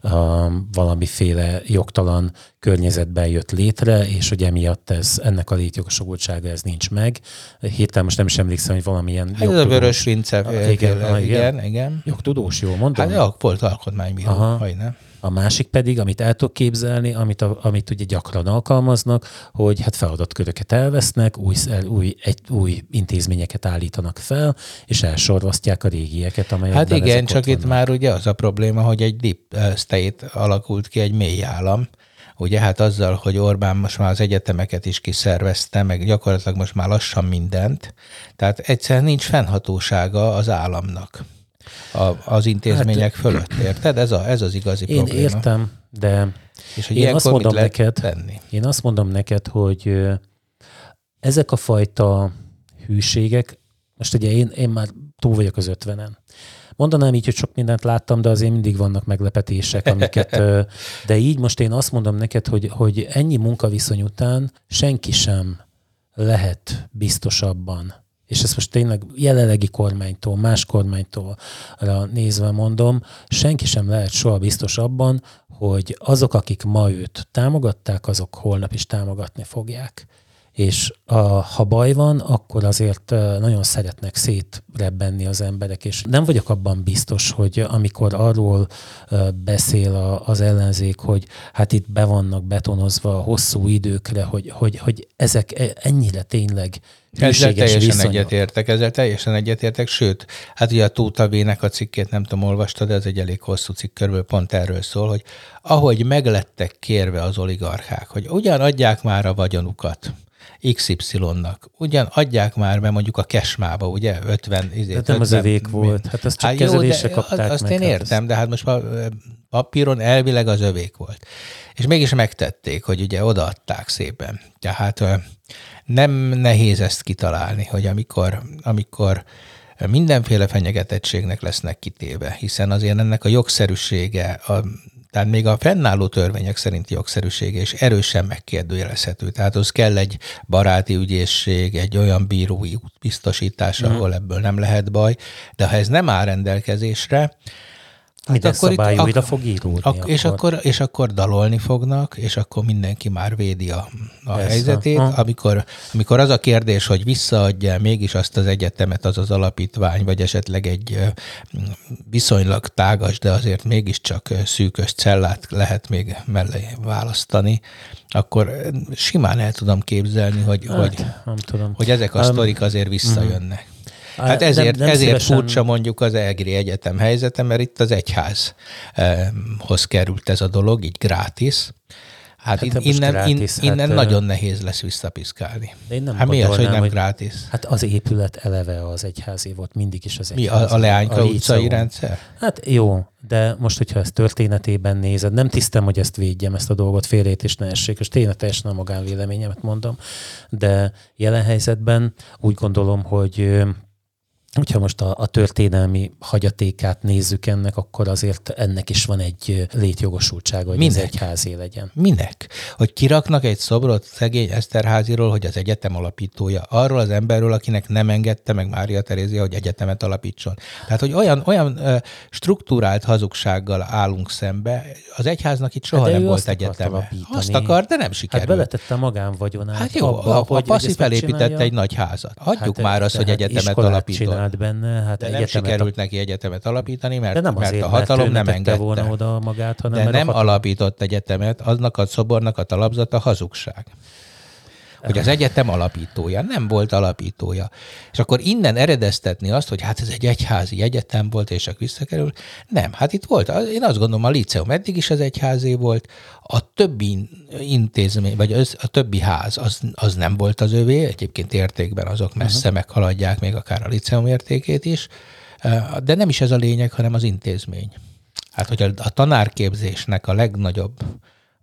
a valamiféle jogtalan környezetben jött létre, és hogy emiatt ez, ennek a létjogosultsága ez nincs meg. Héten most nem is emlékszem, hogy valamilyen hát ez a vörös vince. Igen, igen, igen, igen. Jogtudós, jól mondom? Hát jó, volt alkotmánybíró, Aha. nem. A másik pedig, amit el tudok képzelni, amit, a, amit ugye gyakran alkalmaznak, hogy hát feladatköröket elvesznek, új, új, egy, új intézményeket állítanak fel, és elsorvasztják a régieket, amelyek Hát igen, csak itt már ugye az a probléma, hogy egy deep state alakult ki, egy mély állam, ugye hát azzal, hogy Orbán most már az egyetemeket is kiszervezte, meg gyakorlatilag most már lassan mindent, tehát egyszerűen nincs fennhatósága az államnak a, az intézmények hát, fölött, érted? Ez, a, ez az igazi én probléma. Én értem, de és hogy én azt mondom neked, tenni? én azt mondom neked, hogy ezek a fajta hűségek, most ugye én, én már túl vagyok az ötvenen. Mondanám így, hogy sok mindent láttam, de azért mindig vannak meglepetések, amiket, de így most én azt mondom neked, hogy, hogy ennyi munkaviszony után senki sem lehet biztosabban, és ezt most tényleg jelenlegi kormánytól, más kormánytól nézve mondom, senki sem lehet soha biztos abban, hogy azok, akik ma őt támogatták, azok holnap is támogatni fogják és a, ha baj van, akkor azért nagyon szeretnek szétrebbenni az emberek, és nem vagyok abban biztos, hogy amikor arról beszél az ellenzék, hogy hát itt be vannak betonozva hosszú időkre, hogy, hogy, hogy ezek e, ennyire tényleg ezzel teljesen viszonyok. egyetértek, ezzel teljesen egyetértek, sőt, hát ugye a Tóta B-nek a cikkét nem tudom, olvastad, de ez egy elég hosszú cikk, körülbelül pont erről szól, hogy ahogy meglettek kérve az oligarchák, hogy ugyan adják már a vagyonukat, XY-nak. Ugyan adják már be mondjuk a kesmába, ugye, 50... Izé, hát nem az övék volt, hát azt csak hát kezelésre kapták Azt meg, én hát értem, de hát most papíron elvileg az övék volt. És mégis megtették, hogy ugye odaadták szépen. Tehát nem nehéz ezt kitalálni, hogy amikor, amikor mindenféle fenyegetettségnek lesznek kitéve, hiszen azért ennek a jogszerűsége, a tehát még a fennálló törvények szerinti jogszerűsége is erősen megkérdőjelezhető. Tehát az kell egy baráti ügyészség, egy olyan bírói biztosítás, mhm. ahol ebből nem lehet baj, de ha ez nem áll rendelkezésre, Hát akkor szabály újra fog írulni. Ak- akkor. És, akkor, és akkor dalolni fognak, és akkor mindenki már védi a, a helyzetét. Amikor, amikor az a kérdés, hogy visszaadja mégis azt az egyetemet, az az alapítvány, vagy esetleg egy viszonylag tágas, de azért mégiscsak szűkös cellát lehet még mellé választani, akkor simán el tudom képzelni, hogy, hát, hogy, nem tudom. hogy ezek a um, sztorik azért visszajönnek. Mm. Hát ezért, nem, nem ezért szívesen... furcsa mondjuk az Egri Egyetem helyzete, mert itt az egyházhoz került ez a dolog, így grátis. Hát, hát innen, grátis, in, innen hát, nagyon nehéz lesz visszapiszkálni. Én nem hát mi az, hogy nem hogy grátis? Hát az épület eleve az egyházé volt, mindig is az egyházi. Mi, a, a Leányka a utcai rendszer? Hát jó, de most, hogyha ezt történetében nézed, nem tisztem, hogy ezt védjem, ezt a dolgot félrét és ne essék, és tényleg teljesen a magánvéleményemet mondom, de jelen helyzetben úgy gondolom, hogy hogyha most a, a történelmi hagyatékát nézzük ennek, akkor azért ennek is van egy létjogosultsága, hogy Minek? ez egyházé legyen. Minek? Hogy kiraknak egy szobrot szegény Eszterháziról, hogy az egyetem alapítója. Arról az emberről, akinek nem engedte meg Mária Terézia, hogy egyetemet alapítson. Tehát, hogy olyan, olyan struktúrált hazugsággal állunk szembe, az egyháznak itt soha Hát nem volt azt alapítani. Azt akar, de nem Hát sikerült. beletette a magánvagyonát. Hát jó, abba, a, a Paszi ezt felépítette egy nagy házat. Hagyjuk Hát, már azt, de hogy hát egyetemet alapított. Csinált benne, hát De nem sikerült neki egyetemet alapítani, mert, De nem mert azért, a hatalom mert nem engedte. volna oda magát, hanem De a nem hatalom- alapított egyetemet, aznak a szobornak a talapzata hazugság. Hogy az egyetem alapítója, nem volt alapítója. És akkor innen eredeztetni azt, hogy hát ez egy egyházi egyetem volt, és csak visszakerül. Nem, hát itt volt, én azt gondolom, a liceum eddig is az egyházé volt, a többi intézmény, vagy az, a többi ház, az, az nem volt az övé, egyébként értékben azok messze uh-huh. meghaladják még akár a liceum értékét is, de nem is ez a lényeg, hanem az intézmény. Hát, hogy a, a tanárképzésnek a legnagyobb,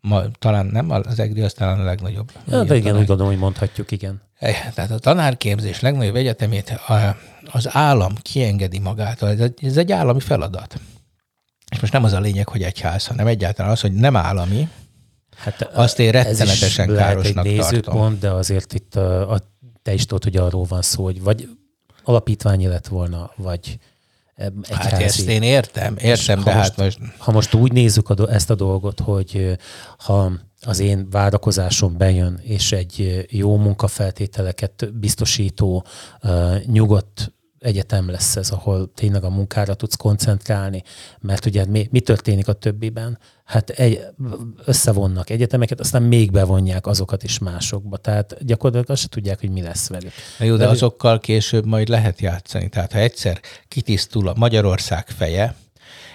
ma, talán nem az EGRI, az talán a legnagyobb. Ja, de igen, úgy gondolom, hogy mondhatjuk, igen. Eh, Tehát a tanárképzés legnagyobb egyetemét az állam kiengedi magától. Ez egy, ez egy állami feladat. És most nem az a lényeg, hogy egyház, hanem egyáltalán az, hogy nem állami, Hát Azt én ez rettenetesen lehet károsnak egy tartom. nézőpont, de azért itt a, a, te is tudod, hogy arról van szó, hogy vagy alapítványi lett volna, vagy egyházi. hát ezt én értem, értem, de hát most Ha most úgy nézzük a, ezt a dolgot, hogy ha az én várakozásom bejön, és egy jó munkafeltételeket biztosító, nyugodt egyetem lesz ez, ahol tényleg a munkára tudsz koncentrálni, mert ugye mi, mi történik a többiben? Hát egy, összevonnak egyetemeket, aztán még bevonják azokat is másokba. Tehát gyakorlatilag azt se tudják, hogy mi lesz velük. Na jó, de azokkal később majd lehet játszani. Tehát ha egyszer kitisztul a Magyarország feje,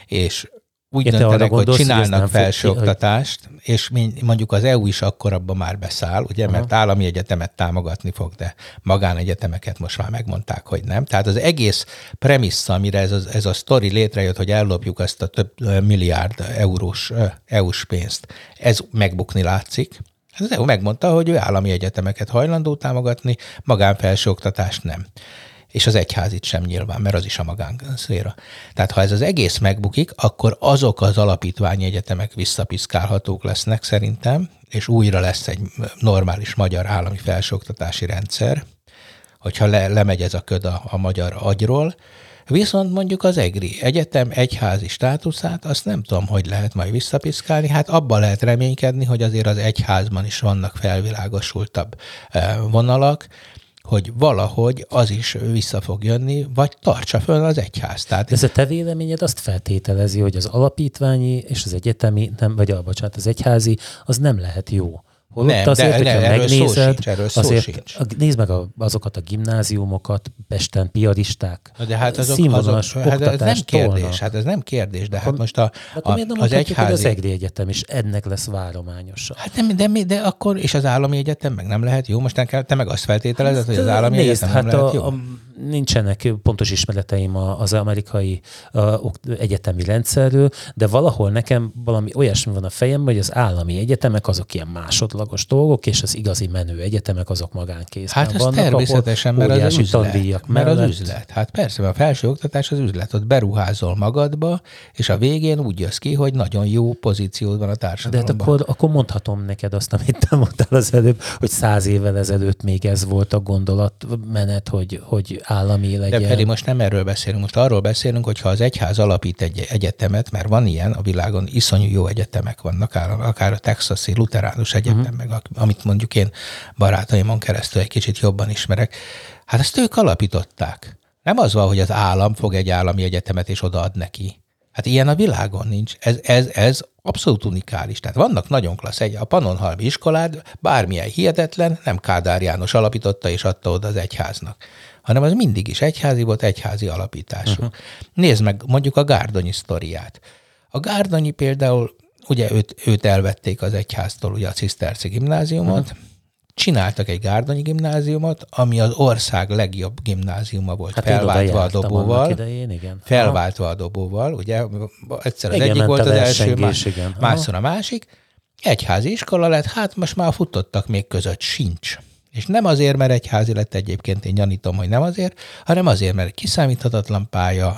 és úgy Ja, döntenek, hogy gondolsz, hogy csinálnak ki- felsőoktatást, és mi- mondjuk az EU is akkor abban már beszáll, ugye, mert állami egyetemet támogatni fog, de magánegyetemeket most már megmondták, hogy nem. Tehát az egész premissza, amire ez a, ez a sztori létrejött, hogy ellopjuk azt a több milliárd eurós EU-s pénzt, ez megbukni látszik. Az EU megmondta, hogy ő állami egyetemeket hajlandó támogatni, magánfelsőoktatást nem. És az egyházit sem nyilván, mert az is a magánszféra. Tehát ha ez az egész megbukik, akkor azok az alapítványi egyetemek visszapiszkálhatók lesznek szerintem, és újra lesz egy normális magyar állami felsőoktatási rendszer, hogyha le, lemegy ez a köd a, a magyar agyról, Viszont mondjuk az EGRI egyetem egyházi státuszát, azt nem tudom, hogy lehet majd visszapiszkálni. Hát abban lehet reménykedni, hogy azért az egyházban is vannak felvilágosultabb eh, vonalak, hogy valahogy az is vissza fog jönni, vagy tartsa föl az egyház. Tehát ez a te véleményed azt feltételezi, hogy az alapítványi és az egyetemi, nem, vagy a, bocsánat, az egyházi, az nem lehet jó. Holott Nem, azért, de hogyha ne, erről szó megnézed, sincs, erről azért sincs. Nézd meg a, azokat a gimnáziumokat, Pesten piaristák, Na de hát azok, színvonalas azok hát ez nem kérdés, tolnak. hát ez nem kérdés, de hát Akkor- most a, a, miért nem az hogy az egyházi... EGRI Egyetem is ennek lesz várományosa? Hát nem, de, mi- de akkor, és az állami egyetem meg nem lehet jó? Most te, meg azt feltételezed, hogy az állami Nézd, egyetem hát nem lehet a, jó? a, nincsenek pontos ismereteim az amerikai egyetemi rendszerről, de valahol nekem valami olyasmi van a fejemben, hogy az állami egyetemek azok ilyen másodlagos dolgok, és az igazi menő egyetemek azok magánkézben Hát ez vannak, természetesen, mert az üzlet. Mert az üzlet. Hát persze, mert a felsőoktatás az üzlet. Ott beruházol magadba, és a végén úgy jössz ki, hogy nagyon jó pozíciód van a De társadalomban. hát akkor, akkor mondhatom neked azt, amit te mondtál az előbb, hogy száz évvel ezelőtt még ez volt a gondolatmenet, hogy, hogy állami legyen. De pedig most nem erről beszélünk, most arról beszélünk, hogy ha az egyház alapít egy egyetemet, mert van ilyen, a világon iszonyú jó egyetemek vannak, akár, a texasi luteránus egyetem, meg a- amit mondjuk én barátaimon keresztül egy kicsit jobban ismerek, hát ezt ők alapították. Nem az van, hogy az állam fog egy állami egyetemet és odaad neki. Hát ilyen a világon nincs. Ez, ez, ez abszolút unikális. Tehát vannak nagyon klassz. Egy, a Pannonhalmi iskolád bármilyen hihetetlen, nem Kádár János alapította és adta oda az egyháznak, hanem az mindig is egyházi volt, egyházi alapítású. Uh-huh. Nézd meg mondjuk a Gárdonyi sztoriát. A Gárdonyi például, ugye őt, őt elvették az egyháztól, ugye a Ciszterci gimnáziumot, uh-huh. csináltak egy Gárdonyi gimnáziumot, ami az ország legjobb gimnáziuma volt, Hát felváltva a dobóval. idején, igen. Felváltva a dobóval, ugye? Egyszer az Igen, egyik volt az első, más, igen. Aha. másszor a másik. Egyházi iskola lett, hát most már futottak még között sincs. És nem azért, mert egyházi lett egyébként, én gyanítom, hogy nem azért, hanem azért, mert kiszámíthatatlan pálya,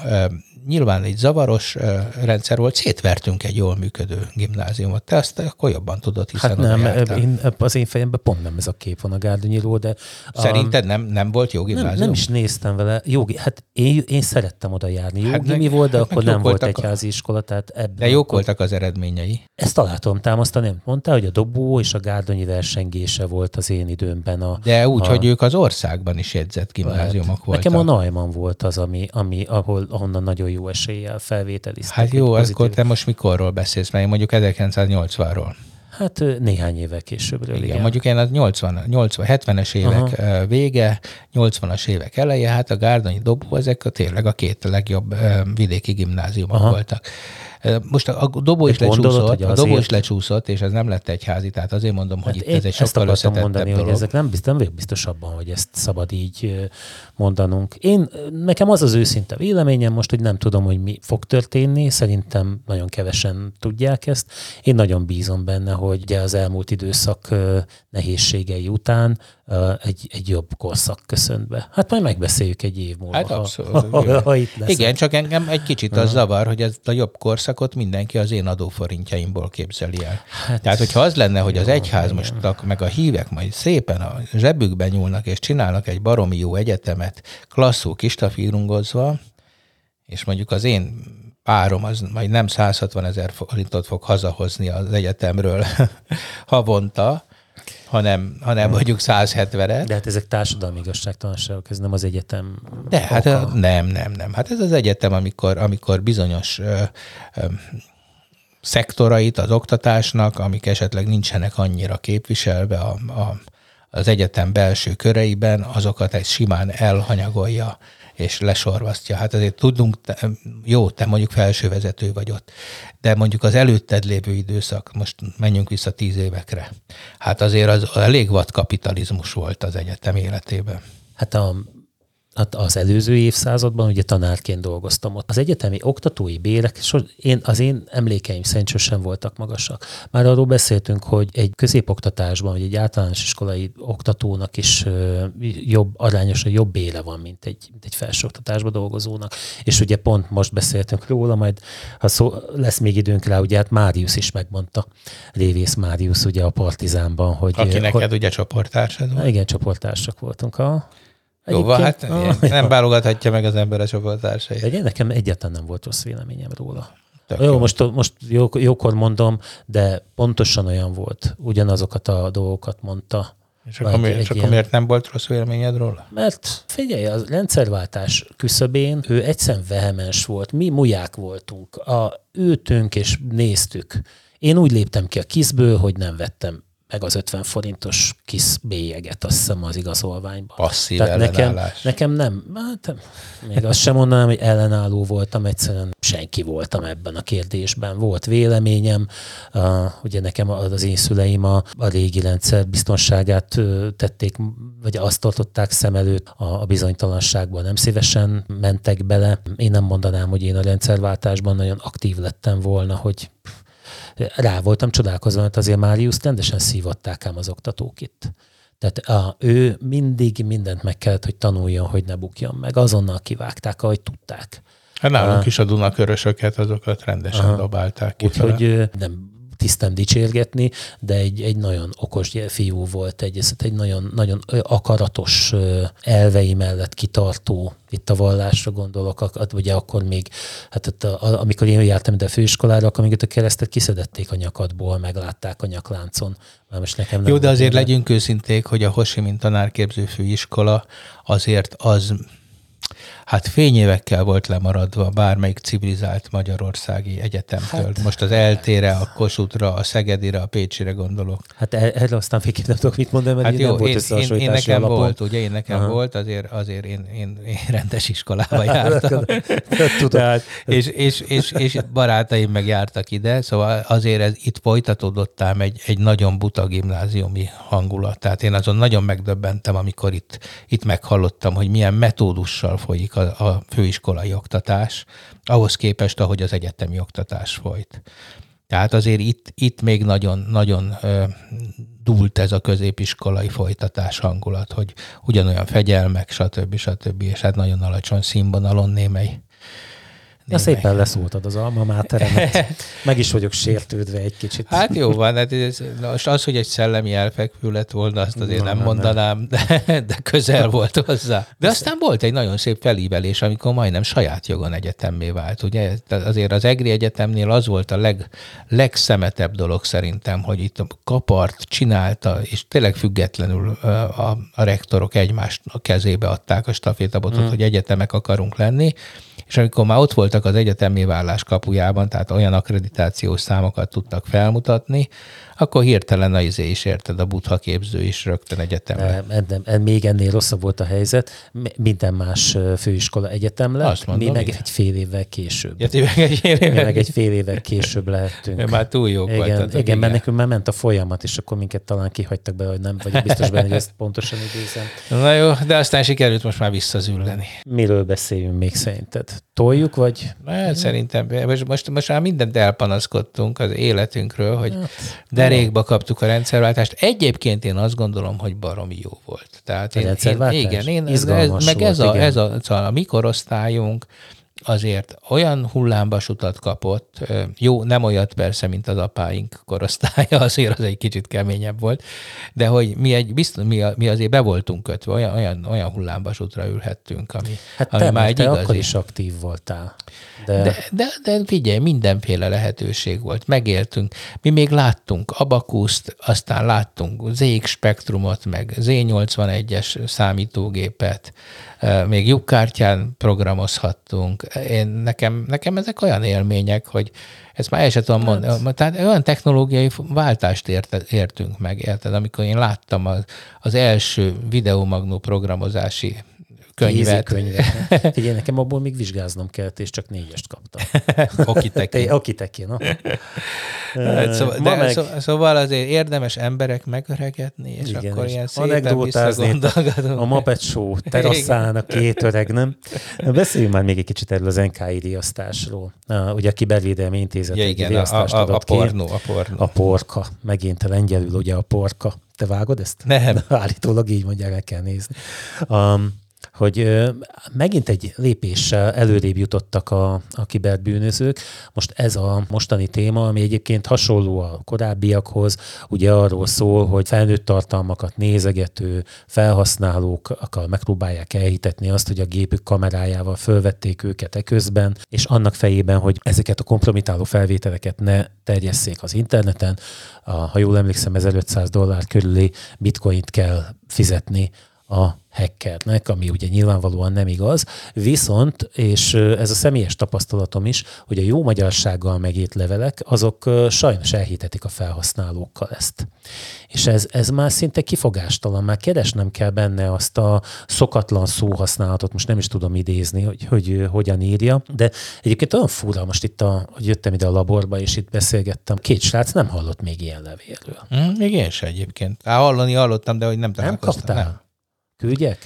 nyilván egy zavaros rendszer volt, szétvertünk egy jól működő gimnáziumot. Te azt akkor jobban tudod, hiszen Hát nem, én, az én fejemben pont nem ez a kép van a Gárdonyiról, de... Szerinted nem, nem volt jó gimnázium? Nem, nem is néztem vele. Jogi, hát én, én szerettem oda járni. Jó hát gimi volt, de hát akkor nem volt egyházi iskola, tehát ebben De jók akkor... voltak az eredményei. Ezt alá tudom támasztani, mondta, hogy a dobó és a Gárdonyi versengése volt az én időmben. A, de úgy, a... hogy ők az országban is jegyzett gimnáziumok hát, voltak. Nekem a Neumann volt az, ami, ami ahol, ahonnan nagyon jó eséllyel felvételiztek. Hát jó, akkor te most mikorról beszélsz, mert én mondjuk 1980-ról. Hát néhány évvel későbbről. Igen, igen. mondjuk én az 80, 80 70-es évek Aha. vége, 80-as évek eleje, hát a Gárdonyi dobó, ezek a tényleg a két legjobb vidéki gimnáziumok Aha. voltak. Most a dobó is lecsúszott, a dobó is lecsúszott, és ez nem lett egyházi, tehát azért mondom, hogy hát itt ez egy sokkal ezt mondani, dolog. hogy ezek nem, nem vagyok biztos abban, hogy ezt szabad így mondanunk. Én, nekem az az őszinte véleményem most, hogy nem tudom, hogy mi fog történni, szerintem nagyon kevesen tudják ezt. Én nagyon bízom benne, hogy ugye az elmúlt időszak nehézségei után egy, egy jobb korszak köszönt be. Hát majd megbeszéljük egy év múlva. Hát abszolút. Ha, ha, ha itt Igen, csak engem egy kicsit az zavar, hogy ez a jobb korszakot mindenki az én adóforintjaimból képzeli el. Hát, Tehát, hogyha az lenne, hogy az egyház most meg a hívek majd szépen a zsebükben nyúlnak és csinálnak egy baromi jó egyetemet, klasszul kistafírungozva, és mondjuk az én párom az majd nem 160 ezer forintot fog hazahozni az egyetemről havonta, hanem, hanem mondjuk 170-et. De hát ezek társadalmi igazságtalanságok, ez nem az egyetem De hát nem, nem, nem. Hát ez az egyetem, amikor, amikor bizonyos ö, ö, szektorait az oktatásnak, amik esetleg nincsenek annyira képviselve a, a, az egyetem belső köreiben, azokat egy simán elhanyagolja és lesorvasztja. Hát azért tudunk, jó, te mondjuk felsővezető vagy ott, de mondjuk az előtted lévő időszak, most menjünk vissza tíz évekre, hát azért az elég vad kapitalizmus volt az egyetem életében. Hát a Hát az előző évszázadban ugye tanárként dolgoztam ott. Az egyetemi oktatói bérek, én, az én emlékeim szerint sosem voltak magasak. Már arról beszéltünk, hogy egy középoktatásban, vagy egy általános iskolai oktatónak is jobb, arányosan jobb bére van, mint egy, mint egy felsőoktatásban dolgozónak. És ugye pont most beszéltünk róla, majd ha szó, lesz még időnk rá, ugye hát Máriusz is megmondta, Révész Máriusz ugye a Partizánban, hogy... Aki neked hogy, ugye csoporttársad volt? Igen, csoporttársak voltunk. A, jó, hát ah, nem válogathatja meg az ember a csoporttársait. Egy, nekem egyáltalán nem volt rossz véleményem róla. Tök jó, jó, most, most jó, jókor mondom, de pontosan olyan volt. Ugyanazokat a dolgokat mondta. És akkor, miért, és akkor miért nem volt rossz véleményed róla? Mert figyelj, a rendszerváltás küszöbén ő egyszerűen vehemens volt. Mi muják voltunk. A, ültünk és néztük. Én úgy léptem ki a kiszből, hogy nem vettem meg az 50 forintos kis bélyeget, azt hiszem az igazolványban. Passzív Tehát nekem, nekem nem, hát még azt sem mondanám, hogy ellenálló voltam, egyszerűen senki voltam ebben a kérdésben. Volt véleményem, uh, ugye nekem az én szüleim a, a régi rendszer biztonságát tették, vagy azt tartották szem előtt a, a bizonytalanságban, nem szívesen mentek bele. Én nem mondanám, hogy én a rendszerváltásban nagyon aktív lettem volna, hogy rá voltam csodálkozva, mert azért Máriusz rendesen szívották ám az oktatók itt. Tehát a, ő mindig mindent meg kellett, hogy tanuljon, hogy ne bukjon meg. Azonnal kivágták, ahogy tudták. Hát nálunk a, is a Dunakörösöket, azokat rendesen aha, dobálták ki. Úgyhogy nem tisztem dicsérgetni, de egy, egy nagyon okos fiú volt, egy, egy nagyon, nagyon akaratos elvei mellett kitartó, itt a vallásra gondolok, ugye akkor még, hát a, amikor én jártam ide a főiskolára, akkor még itt a keresztet kiszedették a nyakadból, meglátták a nyakláncon. Már most nekem nem Jó, de azért legyünk őszinték, hogy a Hosi, mint tanárképző főiskola azért az hát fényévekkel volt lemaradva bármelyik civilizált magyarországi egyetemtől. Hát, Most az eltére, a Kossuthra, a Szegedire, a Pécsire gondolok. Hát e- erre aztán végképp nem tudok mit mondani, mert hát jó, nem volt én, én, én nekem alapon. volt, ugye én nekem Aha. volt, azért, azért én, én, én rendes iskolába jártam. Tehát, és, és, és, és, barátaim meg jártak ide, szóval azért ez, itt folytatódott ám egy, egy nagyon buta gimnáziumi hangulat. Tehát én azon nagyon megdöbbentem, amikor itt, itt meghallottam, hogy milyen metódussal folyik a a, a főiskolai oktatás, ahhoz képest, ahogy az egyetemi oktatás folyt. Tehát azért itt, itt még nagyon, nagyon ö, dúlt ez a középiskolai folytatás hangulat, hogy ugyanolyan fegyelmek, stb. stb. És hát nagyon alacsony színvonalon némely Na szépen leszóltad az alma máteremet. Meg is vagyok sértődve egy kicsit. Hát jó van, hát ez, most az, hogy egy szellemi elfekvő lett volna, azt azért Na, nem mondanám, de, de közel volt hozzá. De aztán volt egy nagyon szép felívelés, amikor majdnem saját jogon egyetemmé vált. Ugye azért az EGRI Egyetemnél az volt a leg, legszemetebb dolog szerintem, hogy itt kapart csinálta, és tényleg függetlenül a, a rektorok egymást kezébe adták a stafétabotot, hmm. hogy egyetemek akarunk lenni, és amikor már ott voltak az egyetemi vállás kapujában, tehát olyan akkreditációs számokat tudtak felmutatni, akkor hirtelen a izé is érted, a butha képző is rögtön egyetemre. Nem, még ennél rosszabb volt a helyzet. Minden más főiskola egyetem lett, Azt mondom, mi meg igen. egy fél évvel később. Ja, meg egy fél évvel. Mi meg egy fél évvel később lehetünk. Mi már túl jók igen, voltatok, igen, igen, mert nekünk már ment a folyamat, és akkor minket talán kihagytak be, hogy nem vagyok biztos benne, hogy ezt pontosan idézem. Na jó, de aztán sikerült most már visszazülleni. Miről beszéljünk még szerinted? Toljuk, vagy? Hát, szerintem most, most, most már mindent elpanaszkodtunk az életünkről, hogy hát, de derékba kaptuk a rendszerváltást. Egyébként én azt gondolom, hogy baromi jó volt. Tehát én, én, igen, én, ez, meg volt, ez, a, igen. ez a, a, a mi korosztályunk, azért olyan hullámvasutat kapott, jó, nem olyat persze, mint az apáink korosztálya, azért az egy kicsit keményebb volt, de hogy mi, egy, biztos, mi, mi azért be voltunk kötve, olyan, olyan, olyan hullámvasutra ülhettünk, ami, hát ami te, már egy te igazi. akkor is aktív voltál. De... De, de, de figyelj, mindenféle lehetőség volt. Megéltünk. Mi még láttunk Abakuszt, aztán láttunk ZX Spektrumot, meg Z81-es számítógépet, még lyukkártyán programozhattunk. Én, nekem, nekem ezek olyan élmények, hogy ezt már el sem tudom hát. mondani. Tehát olyan technológiai váltást ért, értünk meg, érted? Amikor én láttam az, az első videomagnó programozási könyvet. könyvet. Figyelj, nekem abból még vizsgáznom kellett, és csak négyest kaptam. Okiteki. Okiteki, no. Hát szóval, de, meg... Szó, szóval azért érdemes emberek megöregedni, és Igen, akkor és ilyen szépen visszagondolgatunk. A Muppet Show teraszán a két öreg, nem? Beszéljünk már még egy kicsit erről az NKI riasztásról. Ugye a Kibervédelmi Intézet ja, igen, a, a, a, a, pornó, a pornó. A porka, megint a lengyelül ugye a porka. Te vágod ezt? Nem. Állítólag így mondják, el kell nézni. Um, hogy megint egy lépéssel előrébb jutottak a, a kiberbűnözők. Most ez a mostani téma, ami egyébként hasonló a korábbiakhoz, ugye arról szól, hogy felnőtt tartalmakat nézegető felhasználókkal megpróbálják elhitetni azt, hogy a gépük kamerájával fölvették őket eközben, és annak fejében, hogy ezeket a kompromitáló felvételeket ne terjesszék az interneten, a, ha jól emlékszem, 1500 dollár körüli bitcoint kell fizetni a hackernek, ami ugye nyilvánvalóan nem igaz, viszont, és ez a személyes tapasztalatom is, hogy a jó magyarsággal megírt levelek, azok sajnos elhitetik a felhasználókkal ezt. És ez, ez már szinte kifogástalan, már keresnem kell benne azt a szokatlan szóhasználatot, most nem is tudom idézni, hogy, hogy hogyan írja, de egyébként olyan fura, most itt, a, hogy jöttem ide a laborba, és itt beszélgettem, két srác nem hallott még ilyen levélről. Mm, még én sem egyébként. Á, hallani hallottam, de hogy nem találkoztam. Nem kaptál? Nem. Küldjek?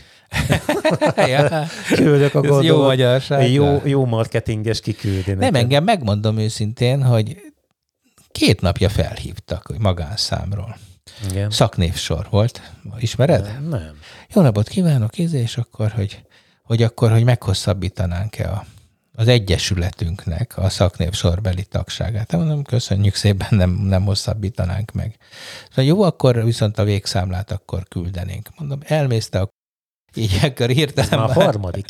ja. Küldök a gondolat. Jó magyarság. Jó, jó marketinges kiküldi. Nem, engem megmondom őszintén, hogy két napja felhívtak hogy magánszámról. Igen. Szaknévsor volt. Ismered? Nem. nem. Jó napot kívánok, íze, és akkor, hogy, hogy akkor, hogy meghosszabbítanánk-e a, az egyesületünknek a szaknév sorbeli tagságát. Mondom, köszönjük szépen, nem, nem hosszabbítanánk meg. Szóval jó, akkor viszont a végszámlát akkor küldenénk. Mondom, elmészte a így akkor hirtelen. A harmadik.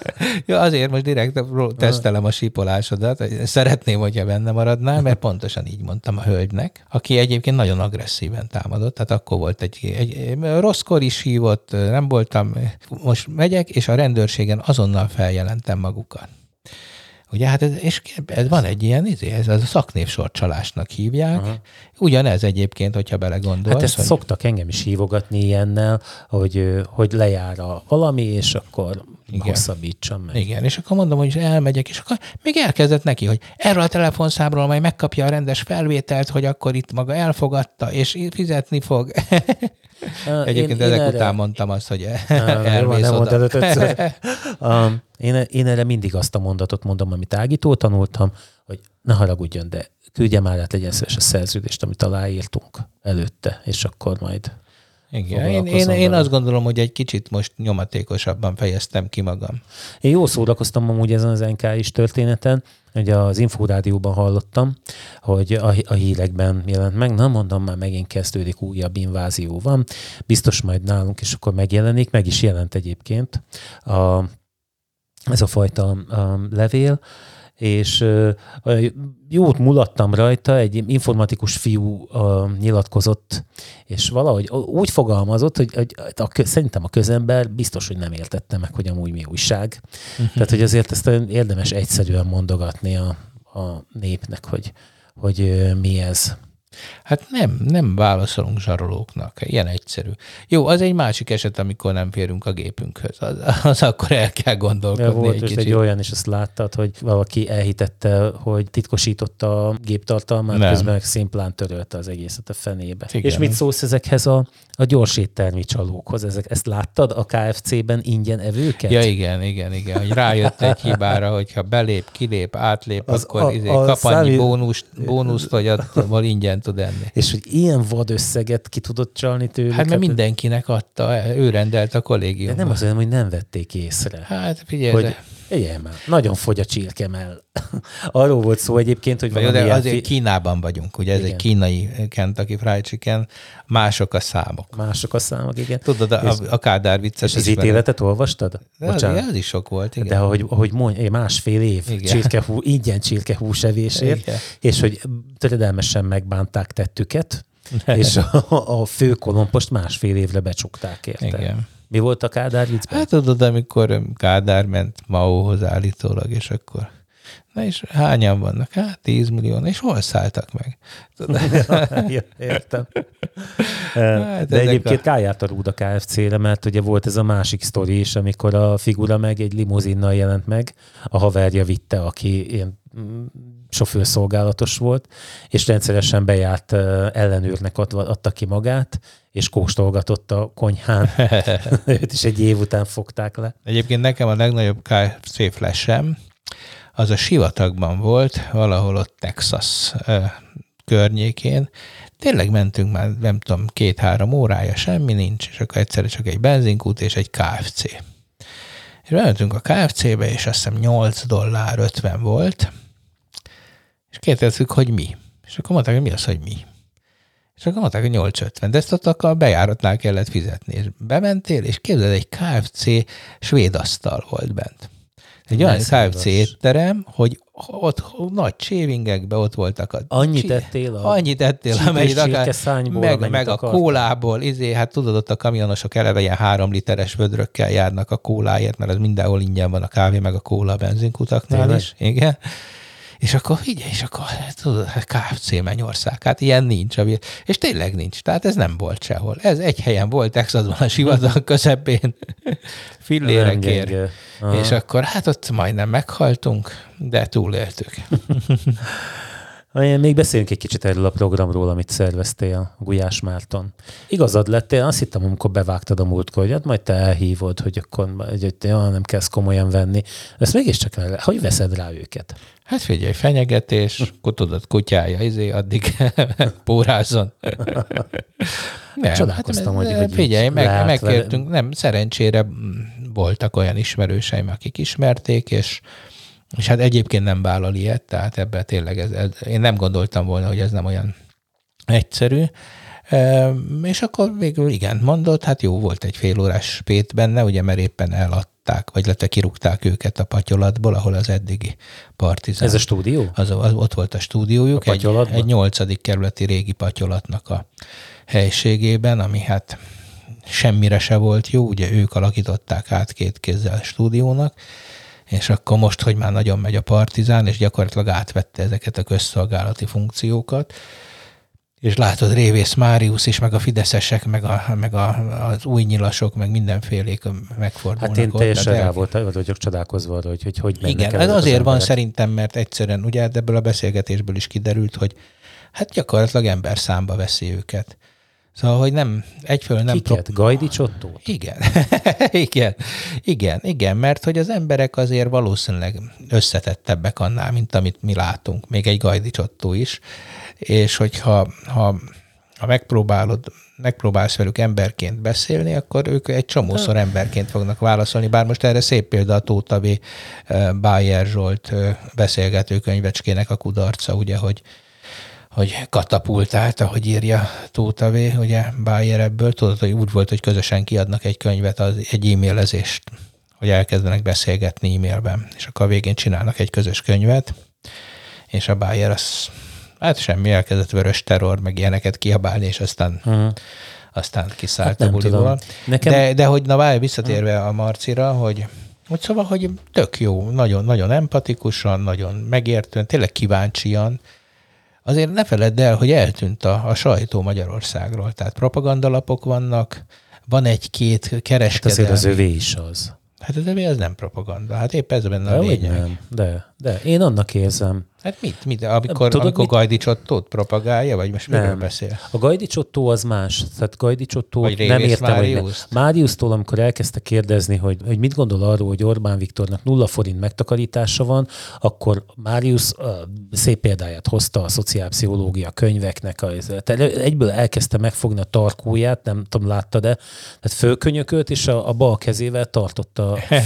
ja, azért most direkt tesztelem a sípolásodat. Szeretném, hogyha benne maradnál, mert pontosan így mondtam a hölgynek, aki egyébként nagyon agresszíven támadott. Tehát akkor volt egy, egy rosszkor is hívott, nem voltam, most megyek, és a rendőrségen azonnal feljelentem magukat. Ugye, hát ez, és ez van egy ilyen, ez, ez a szaknévsorcsalásnak hívják. Aha. Ugyanez egyébként, hogyha belegondolsz. Hát ezt hogy... szoktak engem is hívogatni ilyennel, hogy, hogy lejár a valami, és akkor igen. hosszabbítsam meg. Igen, és akkor mondom, hogy elmegyek, és akkor még elkezdett neki, hogy erről a telefonszámról majd megkapja a rendes felvételt, hogy akkor itt maga elfogadta, és fizetni fog. Egyébként én, ezek én erre... után mondtam azt, hogy elmész nem oda. um, én, én erre mindig azt a mondatot mondom, amit Ágitól tanultam, hogy ne haragudjon, de küldje már át legyen szíves a szerződést, amit aláírtunk előtte, és akkor majd Igen, én, én, én azt gondolom, hogy egy kicsit most nyomatékosabban fejeztem ki magam. Én jól szórakoztam amúgy ezen az NK is történeten, ugye az Inforádióban hallottam, hogy a, a hírekben jelent meg, na mondom, már megint kezdődik újabb invázió van, biztos majd nálunk is akkor megjelenik, meg is jelent egyébként a, ez a fajta a levél, és jót mulattam rajta, egy informatikus fiú nyilatkozott, és valahogy úgy fogalmazott, hogy, hogy a, szerintem a közember biztos, hogy nem értette meg, hogy amúgy mi újság. Tehát, hogy azért ezt érdemes egyszerűen mondogatni a, a népnek, hogy, hogy mi ez. Hát nem, nem válaszolunk zsarolóknak. Ilyen egyszerű. Jó, az egy másik eset, amikor nem férünk a gépünkhöz. Az, az akkor el kell gondolkodni volt egy kicsit. egy olyan, és azt láttad, hogy valaki elhitette, hogy titkosította a géptartalmát, Nem. közben meg szimplán törölte az egészet a fenébe. Igen. És mit szólsz ezekhez a, a gyors éttermi csalókhoz? Ezek, ezt láttad a KFC-ben ingyen evőket? Ja, igen, igen, igen, hogy rájött egy hibára, hogyha belép, kilép, átlép, Az akkor a- izé, a kap annyi számít- bónuszt, hogy abból ingyen tud enni. És hogy ilyen vad összeget ki tudott csalni tőlük? Hát mert mindenkinek adta, ő rendelt a De kollégiumban. nem az olyan, hogy nem vették észre. Hát figyelj, hogy hogy... igen, már nagyon fogy a csirkemell. Arról volt szó egyébként, hogy de valamilyen azért fi- Kínában vagyunk, ugye ez Igen. egy kínai Kentucky Fried Chicken, mások a számok. mások a számok, igen. Tudod, a, a Kádár viccet És az ítéletet olvastad? De az, Bocsánat. az is sok volt, igen. De ahogy, ahogy mondj, másfél év Igen. csirkehú, ingyen csirkehús evésért, Igen. és hogy töredelmesen megbánták tettüket, és a, a fő kolompost másfél évre becsukták érte. Igen. Mi volt a Kádár viccben? Hát tudod, amikor Kádár ment Maóhoz állítólag, és akkor na és hányan vannak? Hát 10 millió, és hol szálltak meg? Ja, értem. Hát De egyébként a- káját a rúd a KFC-re, mert ugye volt ez a másik sztori is, amikor a figura meg egy limuzinnal jelent meg, a haverja vitte, aki ilyen sofőrszolgálatos volt, és rendszeresen bejárt ellenőrnek adta ki magát, és kóstolgatott a konyhán. Őt is egy év után fogták le. Egyébként nekem a legnagyobb KFC flashem, az a sivatagban volt, valahol ott Texas környékén. Tényleg mentünk már, nem tudom, két-három órája, semmi nincs, és akkor egyszerre csak egy benzinkút és egy KFC. És bementünk a KFC-be, és azt hiszem 8 dollár 50 volt, és kérdeztük, hogy mi. És akkor mondták, hogy mi az, hogy mi. És akkor mondták, hogy 850, de ezt ott akkor a bejáratnál kellett fizetni. És bementél, és képzeld, egy KFC svéd asztal volt bent. Egy olyan KFC étterem, hogy ott nagy csévingekben ott voltak a... Annyit csi- ettél a Annyit ettél, amennyit akár, meg, meg a kólából, izé, hát tudod, ott a kamionosok eleve ilyen három literes vödrökkel járnak a kóláért, mert az mindenhol ingyen van a kávé, meg a kóla a benzinkutaknál Tényleg? is. Igen. És akkor figyelj, és akkor tudod, hát KFC Mennyország, hát ilyen nincs. És tényleg nincs, tehát ez nem volt sehol. Ez egy helyen volt, Texasban a sivatag közepén, fillérekért. És akkor hát ott majdnem meghaltunk, de túléltük. Még beszéljünk egy kicsit erről a programról, amit szerveztél, Gulyás Márton. Igazad lett, én azt hittem, amikor bevágtad a múltkor, hogy hát majd te elhívod, hogy akkor hogy, hogy ja, nem kezd komolyan venni. Ezt mégiscsak el, hogy veszed rá őket? Hát figyelj, fenyegetés, akkor tudod, kutyája, izé, addig pórázzon. Nem, Csodálkoztam, hogy- hogy Figyelj, meg, megkértünk, nem, szerencsére voltak olyan ismerőseim, akik ismerték, és és hát egyébként nem vállal ilyet, tehát ebben tényleg ez, ez, én nem gondoltam volna, hogy ez nem olyan egyszerű. Ehm, És akkor végül igen, mondott, hát jó, volt egy fél órás spét benne, ugye, mert éppen eladták, vagy illetve kirúgták őket a patyolatból, ahol az eddigi partizán. Ez a stúdió? Az, az, ott volt a stúdiójuk, A egy, egy nyolcadik kerületi régi patyolatnak a helységében, ami hát semmire se volt jó, ugye ők alakították át két kézzel a stúdiónak, és akkor most, hogy már nagyon megy a partizán, és gyakorlatilag átvette ezeket a közszolgálati funkciókat, és látod, Révész Máriusz is, meg a fideszesek, meg, a, meg a, az új nyilasok, meg mindenfélék megfordulnak. Hát én ott, teljesen rá volt, vagyok csodálkozva arra, hogy hogy, hogy igen, ez ezek az azért van szerintem, mert egyszerűen, ugye ebből a beszélgetésből is kiderült, hogy hát gyakorlatilag ember számba veszi őket. Szóval, hogy nem, egyfelől nem... Kiket? Gajdi Csottót? Igen. igen, igen, igen, mert hogy az emberek azért valószínűleg összetettebbek annál, mint amit mi látunk, még egy Gajdi Csottó is, és hogyha ha, ha megpróbálod, megpróbálsz velük emberként beszélni, akkor ők egy csomószor emberként fognak válaszolni, bár most erre szép példa a Tóta V. Bájer Zsolt beszélgető könyvecskének a kudarca, ugye, hogy hogy katapultált, ahogy írja Tóta V, ugye Bayer ebből, tudod, hogy úgy volt, hogy közösen kiadnak egy könyvet, az, egy e-mailezést, hogy elkezdenek beszélgetni e-mailben, és akkor a végén csinálnak egy közös könyvet, és a Bayer az, hát semmi, elkezdett vörös terror, meg ilyeneket kiabálni, és aztán uh-huh. aztán kiszállt hát a buliból. Nekem... De, de hogy na várj, visszatérve uh-huh. a Marcira, hogy hogy szóval, hogy tök jó, nagyon, nagyon empatikusan, nagyon megértően, tényleg kíváncsian, azért ne feledd el, hogy eltűnt a, a sajtó Magyarországról. Tehát propagandalapok vannak, van egy-két kereskedelmi... Hát azért az övé is az. Hát az övé az nem propaganda. Hát épp ez benne de a lényeg. Nem. De, de én annak érzem. Hát mit? mit? Amikor, Tudod, amikor mit? Gajdi Csottót propagálja, vagy most miről beszél? A Gajdi Csottó az más. Tehát Gajdi Csottót nem értem, Máriusz? hogy ne. Máriusztól, amikor elkezdte kérdezni, hogy, hogy mit gondol arról, hogy Orbán Viktornak nulla forint megtakarítása van, akkor Máriusz uh, szép példáját hozta a szociálpszichológia könyveknek. A, tehát egyből elkezdte megfogni a tarkóját, nem tudom, látta, de tehát fölkönyökölt, és a, a bal kezével tartotta a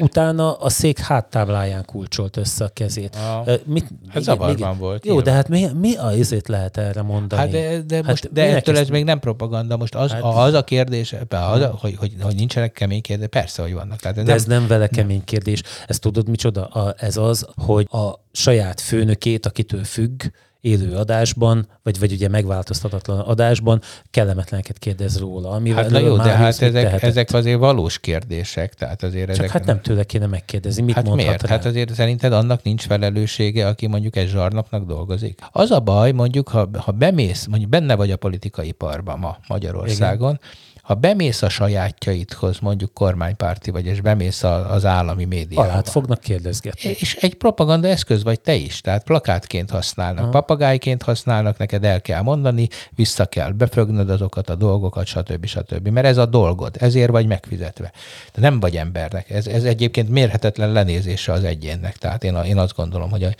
Utána a szék háttábláján kulcsolt össze a kezét. Ah mit, hát zavarban még, volt. Jó, nyilván. de hát mi, mi a izét lehet erre mondani? Hát de, de, hát most, de ettől ez még nem propaganda. Most az, hát, az a kérdés, az, hogy, hogy, hogy nincsenek kemény kérdés, persze, hogy vannak. Tehát de nem, ez nem vele kemény kérdés. Ezt tudod micsoda? A, ez az, hogy a saját főnökét, akitől függ, élő adásban, vagy, vagy ugye megváltoztatatlan adásban kellemetleneket kérdez róla. Amivel hát na jó, de hát ezek, ezek azért valós kérdések. Tehát azért Csak ezek hát nem tőle kéne megkérdezni. Mit hát miért? Hát azért szerinted annak nincs felelőssége, aki mondjuk egy zsarnoknak dolgozik. Az a baj, mondjuk, ha, ha bemész, mondjuk benne vagy a politikai parban ma Magyarországon, Igen ha bemész a sajátjaidhoz, mondjuk kormánypárti vagy, és bemész az állami médiába. Alát fognak kérdezgetni. És egy propaganda eszköz vagy te is, tehát plakátként használnak, ha. papagájként használnak, neked el kell mondani, vissza kell befögnöd azokat a dolgokat, stb. stb. Mert ez a dolgod, ezért vagy megfizetve. De nem vagy embernek. Ez, ez egyébként mérhetetlen lenézése az egyénnek. Tehát én, én azt gondolom, hogy a,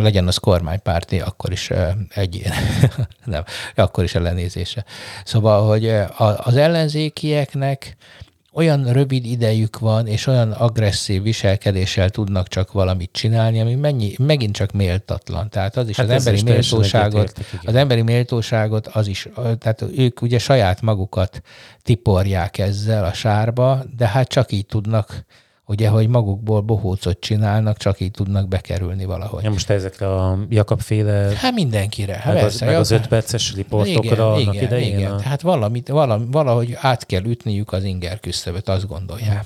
legyen az kormánypárti, akkor is egyén. nem, akkor is ellenézése. Szóval, hogy az ellenzékieknek olyan rövid idejük van, és olyan agresszív viselkedéssel tudnak csak valamit csinálni, ami mennyi, megint csak méltatlan. Tehát az is hát az emberi is méltóságot, az emberi méltóságot, az is, tehát ők ugye saját magukat tiporják ezzel a sárba, de hát csak így tudnak ugye, hogy magukból bohócot csinálnak, csak így tudnak bekerülni valahogy. Ja, most ezekre a Jakab féle... Hát mindenkire. Hát meg, persze, az, meg az öt perces riportokra igen, annak igen, idején. Igen. A... Tehát valamit, valam, valahogy át kell ütniük az inger küszöböt, azt gondolják.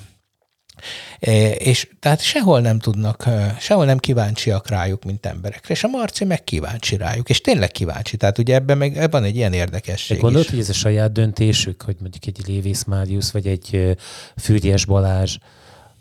E, és tehát sehol nem tudnak, e, sehol nem kíváncsiak rájuk, mint emberekre, és a Marci meg kíváncsi rájuk, és tényleg kíváncsi. Tehát ugye ebben meg van egy ilyen érdekesség Gondolod, hogy ez a saját döntésük, hogy mondjuk egy Lévész Máriusz, vagy egy e, Fűrjes Balázs,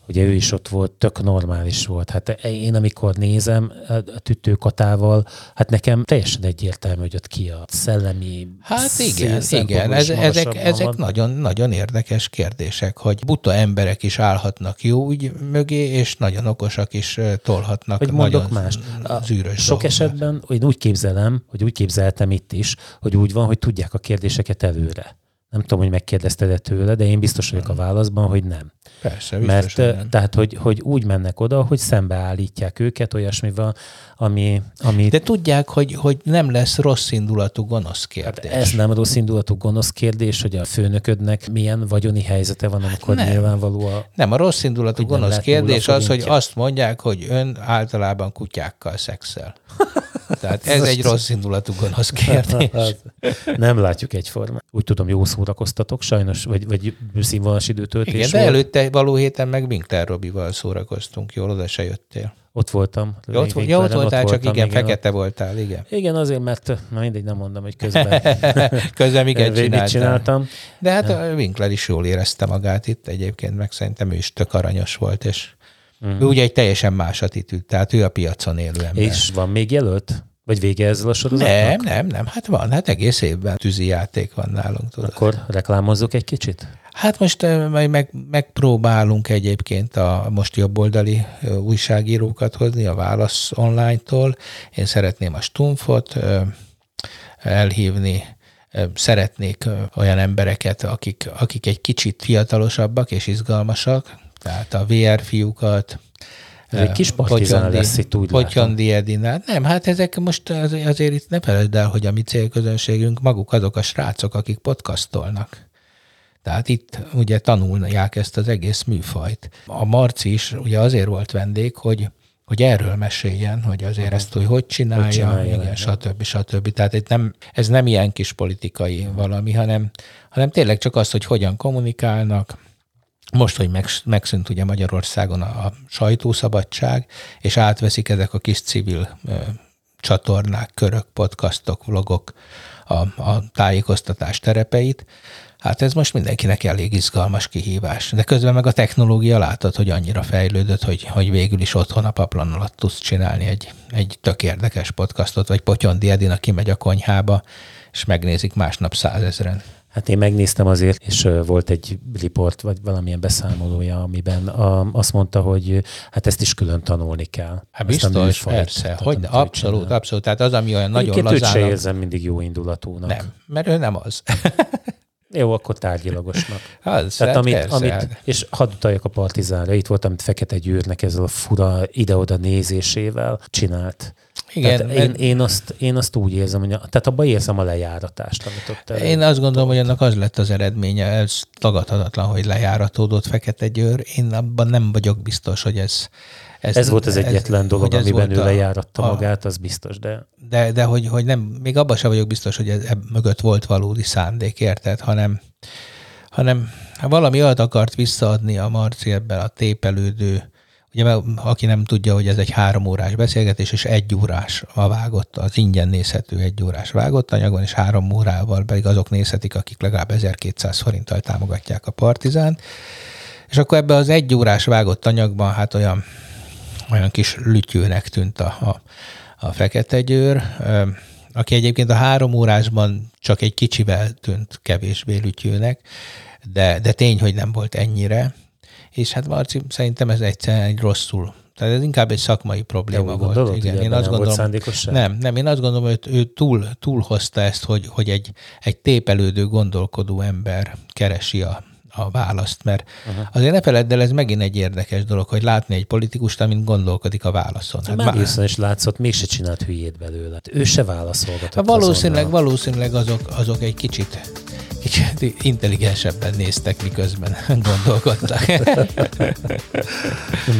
ugye ő is ott volt, tök normális volt. Hát én amikor nézem a tüttőkatával, hát nekem teljesen egyértelmű, hogy ott ki a szellemi Hát igen, igen. Ez, ezek, ezek nagyon, nagyon érdekes kérdések, hogy buta emberek is állhatnak jó ügy mögé, és nagyon okosak is tolhatnak hogy mondok más. zűrös Sok dolgokat. esetben én úgy képzelem, hogy úgy képzeltem itt is, hogy úgy van, hogy tudják a kérdéseket előre. Nem tudom, hogy megkérdezted-e tőle, de én biztos vagyok a válaszban, hogy nem. Persze, biztos, Mert nem. tehát, hogy, hogy úgy mennek oda, hogy szembeállítják őket olyasmivel, ami... ami... De tudják, hogy, hogy nem lesz rossz indulatú gonosz kérdés. Hát ez nem rossz indulatú gonosz kérdés, hogy a főnöködnek milyen vagyoni helyzete van, amikor hát nyilvánvaló a... Nem, a rossz indulatú gonosz kérdés az, hogy azt mondják, hogy ön általában kutyákkal szexel. Tehát ez egy rossz indulatú gonosz kérdés. Nem látjuk egyformán. Úgy tudom, jó szórakoztatok sajnos, vagy, vagy színvonalas időtöltés Igen, de előtte való héten meg Winkler Robival szórakoztunk, jól oda se jöttél. Ott voltam. Ja, ott, ja, ott voltál, ott csak voltam, igen, igen, fekete voltál, igen. Igen, azért, mert na mindegy, nem mondom, hogy közben. közben igen csináltam. csináltam. De hát Winkler is jól érezte magát itt egyébként, meg szerintem ő is tök aranyos volt, és Uh-huh. Ő ugye egy teljesen más attitűd, tehát ő a piacon élő ember. És van még jelölt? Vagy vége ezzel a sorozatnak? Nem, nem, nem, hát van, hát egész évben tűzi játék van nálunk. Tudod. Akkor reklámozzuk egy kicsit? Hát most majd meg, megpróbálunk egyébként a most jobboldali újságírókat hozni a Válasz online-tól. Én szeretném a Stumfot elhívni, szeretnék olyan embereket, akik, akik egy kicsit fiatalosabbak és izgalmasak, tehát a VR fiúkat, ez egy kis partizán Potyondi, lesz itt, úgy Potyondi Edinál. Nem, hát ezek most azért itt ne feled el, hogy a mi célközönségünk maguk azok a srácok, akik podcastolnak. Tehát itt ugye tanulják ezt az egész műfajt. A Marci is ugye azért volt vendég, hogy hogy erről meséljen, hogy azért Aha. ezt hogy, hogy csinálja, hogy csinálja igen, stb. stb. Tehát itt nem, ez nem ilyen kis politikai valami, hanem, hanem tényleg csak az, hogy hogyan kommunikálnak, most, hogy megszűnt ugye Magyarországon a, sajtószabadság, és átveszik ezek a kis civil ö, csatornák, körök, podcastok, vlogok a, a tájékoztatás terepeit, Hát ez most mindenkinek elég izgalmas kihívás. De közben meg a technológia látod, hogy annyira fejlődött, hogy, hogy végül is otthon a paplan alatt tudsz csinálni egy, egy tök érdekes podcastot, vagy Potyondi Edina kimegy a konyhába, és megnézik másnap százezren. Hát én megnéztem azért, és volt egy riport, vagy valamilyen beszámolója, amiben azt mondta, hogy hát ezt is külön tanulni kell. Hát biztos, persze. Hogy, abszolút, csinál. abszolút. Tehát az, ami olyan nagyon lazán... Őt érzem mindig jó indulatúnak. Nem, mert ő nem az. Jó, akkor tárgyilagosnak. Az, Tehát hát amit, persze, amit, és hadd utaljak a partizánra, itt volt, amit Fekete Győrnek ezzel a fura ide-oda nézésével csinált. Igen, tehát én, én, azt, én azt úgy érzem, hogy a, tehát abban érzem a lejáratást, amit ott el, Én azt gondolom, hogy annak az lett az eredménye, ez tagadhatatlan, hogy lejáratódott Fekete Győr. Én abban nem vagyok biztos, hogy ez, ez, ez volt az egyetlen ez, dolog, amiben ő lejáratta a, magát, az biztos, de... De, de hogy, hogy nem, még abban sem vagyok biztos, hogy ez mögött volt valódi szándék, érted, hanem, hanem valami olyat akart visszaadni a Marci ebben a tépelődő, ugye aki nem tudja, hogy ez egy három órás beszélgetés, és egy órás a vágott, az ingyen nézhető egy órás vágott anyagban, és három órával pedig azok nézhetik, akik legalább 1200 forinttal támogatják a Partizán. És akkor ebbe az egy órás vágott anyagban hát olyan olyan kis lütyőnek tűnt a, a, a fekete győr, aki egyébként a három órásban csak egy kicsivel tűnt kevésbé lütyőnek, de, de tény, hogy nem volt ennyire. És hát Marci, szerintem ez egyszerűen egy rosszul tehát ez inkább egy szakmai probléma Jó, volt. Gondolod, Igen, én azt gondolom, nem, nem, én azt gondolom, hogy ő túl, túl hozta ezt, hogy, hogy egy, egy tépelődő, gondolkodó ember keresi a, a választ, mert uh-huh. azért ne feledd el, ez megint egy érdekes dolog, hogy látni egy politikust, amint gondolkodik a válaszon. Hát már viszont is látszott, mégse csinált hülyét belőle. Ő se válaszolgatott. Hát valószínűleg, valószínűleg azok, azok egy kicsit, így intelligensebben néztek, miközben gondolkodtak.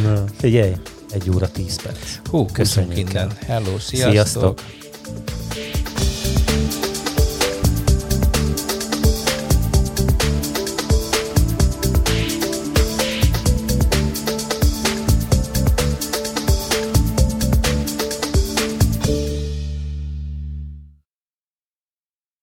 Na, figyelj, egy óra tíz perc. Hú, köszönjük. Innen. Hello, sziasztok! sziasztok.